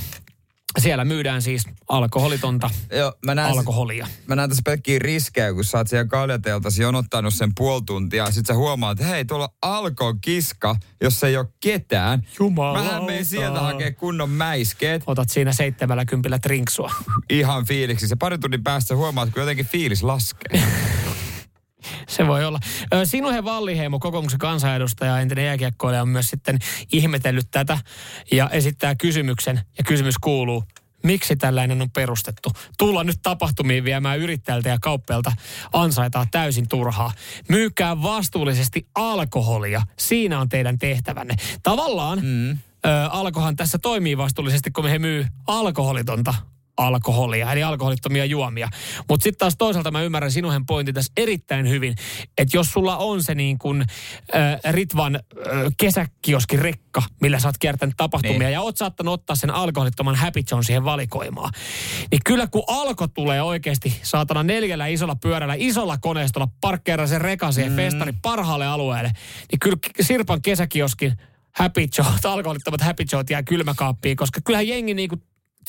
siellä myydään siis alkoholitonta Joo, mä näen, alkoholia. mä näen tässä pelkkiä riskejä, kun sä oot siellä kaljateeltasi jonottanut sen puoli tuntia. Sit sä huomaat, että hei, tuolla alkon kiska, jos ei ole ketään. Jumalauta. Mähän menen sieltä hakee kunnon mäiskeet. Otat siinä 70 trinksua. Ihan fiiliksi. Se pari tunnin päästä huomaat, kun jotenkin fiilis laskee. Se voi olla. Sinuhe Valliheimo, kokoomuksen kansanedustaja, entinen jääkiekkoilija, on myös sitten ihmetellyt tätä ja esittää kysymyksen. Ja kysymys kuuluu, miksi tällainen on perustettu? Tulla nyt tapahtumiin viemään yrittäjältä ja kauppialta ansaitaa täysin turhaa. Myykää vastuullisesti alkoholia. Siinä on teidän tehtävänne. Tavallaan mm. ö, alkohan tässä toimii vastuullisesti, kun he myy alkoholitonta alkoholia, eli alkoholittomia juomia. Mutta sitten taas toisaalta mä ymmärrän sinuhen pointin tässä erittäin hyvin, että jos sulla on se niin kuin äh, Ritvan äh, kesäkioskin rekka, millä sä oot kiertänyt tapahtumia, Niin. ja oot saattanut ottaa sen alkoholittoman Happy John siihen valikoimaan, niin kyllä kun alko tulee oikeasti saatana neljällä isolla pyörällä, isolla koneistolla, parkkeera sen rekan siihen mm. festari parhaalle alueelle, niin kyllä Sirpan kesäkioskin Happy Joe, alkoholittomat Happy Joe jää kylmäkaappiin, koska kyllähän jengi niinku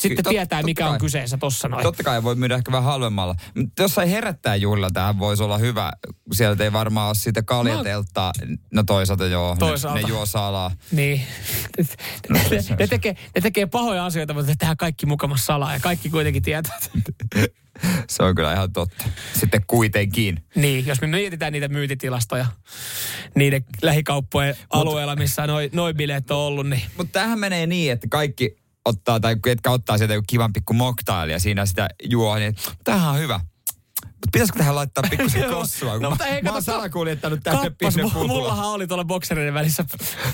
sitten tot- tietää, mikä on kai. kyseessä tossa noin. Totta kai voi myydä ehkä vähän halvemmalla. Mutta jos ei herättää juhlilla, tähän voisi olla hyvä. Sieltä ei varmaan ole siitä kaljateltaa. No toisaalta joo, Toisaalta. Ne, ne juo salaa. Niin. Ne, ne, ne, tekee, ne tekee pahoja asioita, mutta ne tehdään kaikki mukamassa salaa ja kaikki kuitenkin tietävät. Se on kyllä ihan totta. Sitten kuitenkin. Niin, jos me mietitään niitä myytitilastoja niiden lähikauppojen alueella, missä noin noi bileet on ollut, niin Mutta tämähän menee niin, että kaikki ottaa, tai ketkä ottaa sieltä joku kivan pikku mocktail ja siinä sitä juo, niin tämähän on hyvä. Pitäisikö tähän laittaa pikkusen kossua? No, mä, mutta ei, mä oon kato, salakuljettanut tänne kappas, pinne mu- mullahan oli tuolla boksereiden välissä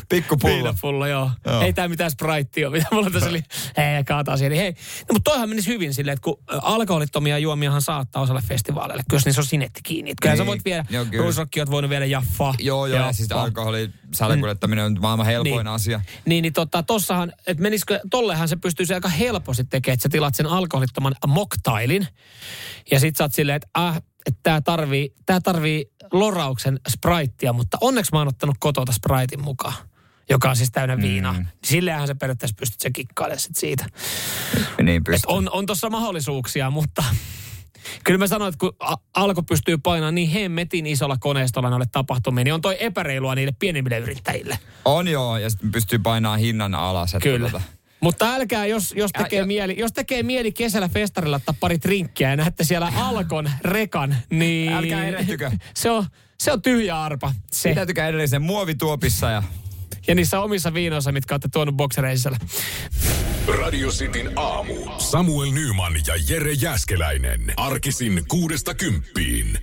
Pikkupullo. viinapullo, joo. Joo. Ei tää mitään spraittia ole, mitä mulla tässä oli. Hei, kaataa siihen. Hei, no, mutta toihan menisi hyvin silleen, että kun alkoholittomia juomiahan saattaa osalle festivaaleille, kyllä jos niissä on sinetti kiinni. Että Kyllähän sä Niin, voit viedä, joo, kyllä. ruisrokki oot voinut viedä jaffaa. Joo, joo, ja siis alkoholi, salakuljettaminen on maailman helpoin Niin. asia. Niin, niin tota, tossahan, että menisikö, tollehan se pystyisi aika helposti tekemään, että sä tilat sen alkoholittoman moktailin. Ja sit sä oot silleen, että äh, että tää tarvii, tää tarvii lorauksen spraittia, mutta onneksi mä oon ottanut kotota spraitin mukaan joka on siis täynnä viinaa. Mm. Silleenhän sä periaatteessa pystyt se kikkailemaan sit siitä. Niin Et pystyy. on, on tuossa mahdollisuuksia, mutta kyllä mä sanoin, että kun a- alko pystyy painamaan niin hemmetin isolla koneistolla noille tapahtumiin, niin on toi epäreilua niille pienimmille yrittäjille. On joo, ja sitten pystyy painamaan hinnan alas. Että Kyllä. Tota, Mutta älkää, jos, jos, Ja- tekee ja- mieli, jos tekee mieli kesällä festarilla ottaa pari trinkkiä ja näette siellä Alkon rekan, niin... Älkää erehtykö. Se on, se on tyhjä arpa. Se. Pitäytykää edellisen muovituopissa ja Ja niissä omissa viinoissa, mitkä olette tuonut boksereisillä. Radio Cityn aamu. Samuel Nyman ja Jere Jäskeläinen. Arkisin kuudesta kymppiin.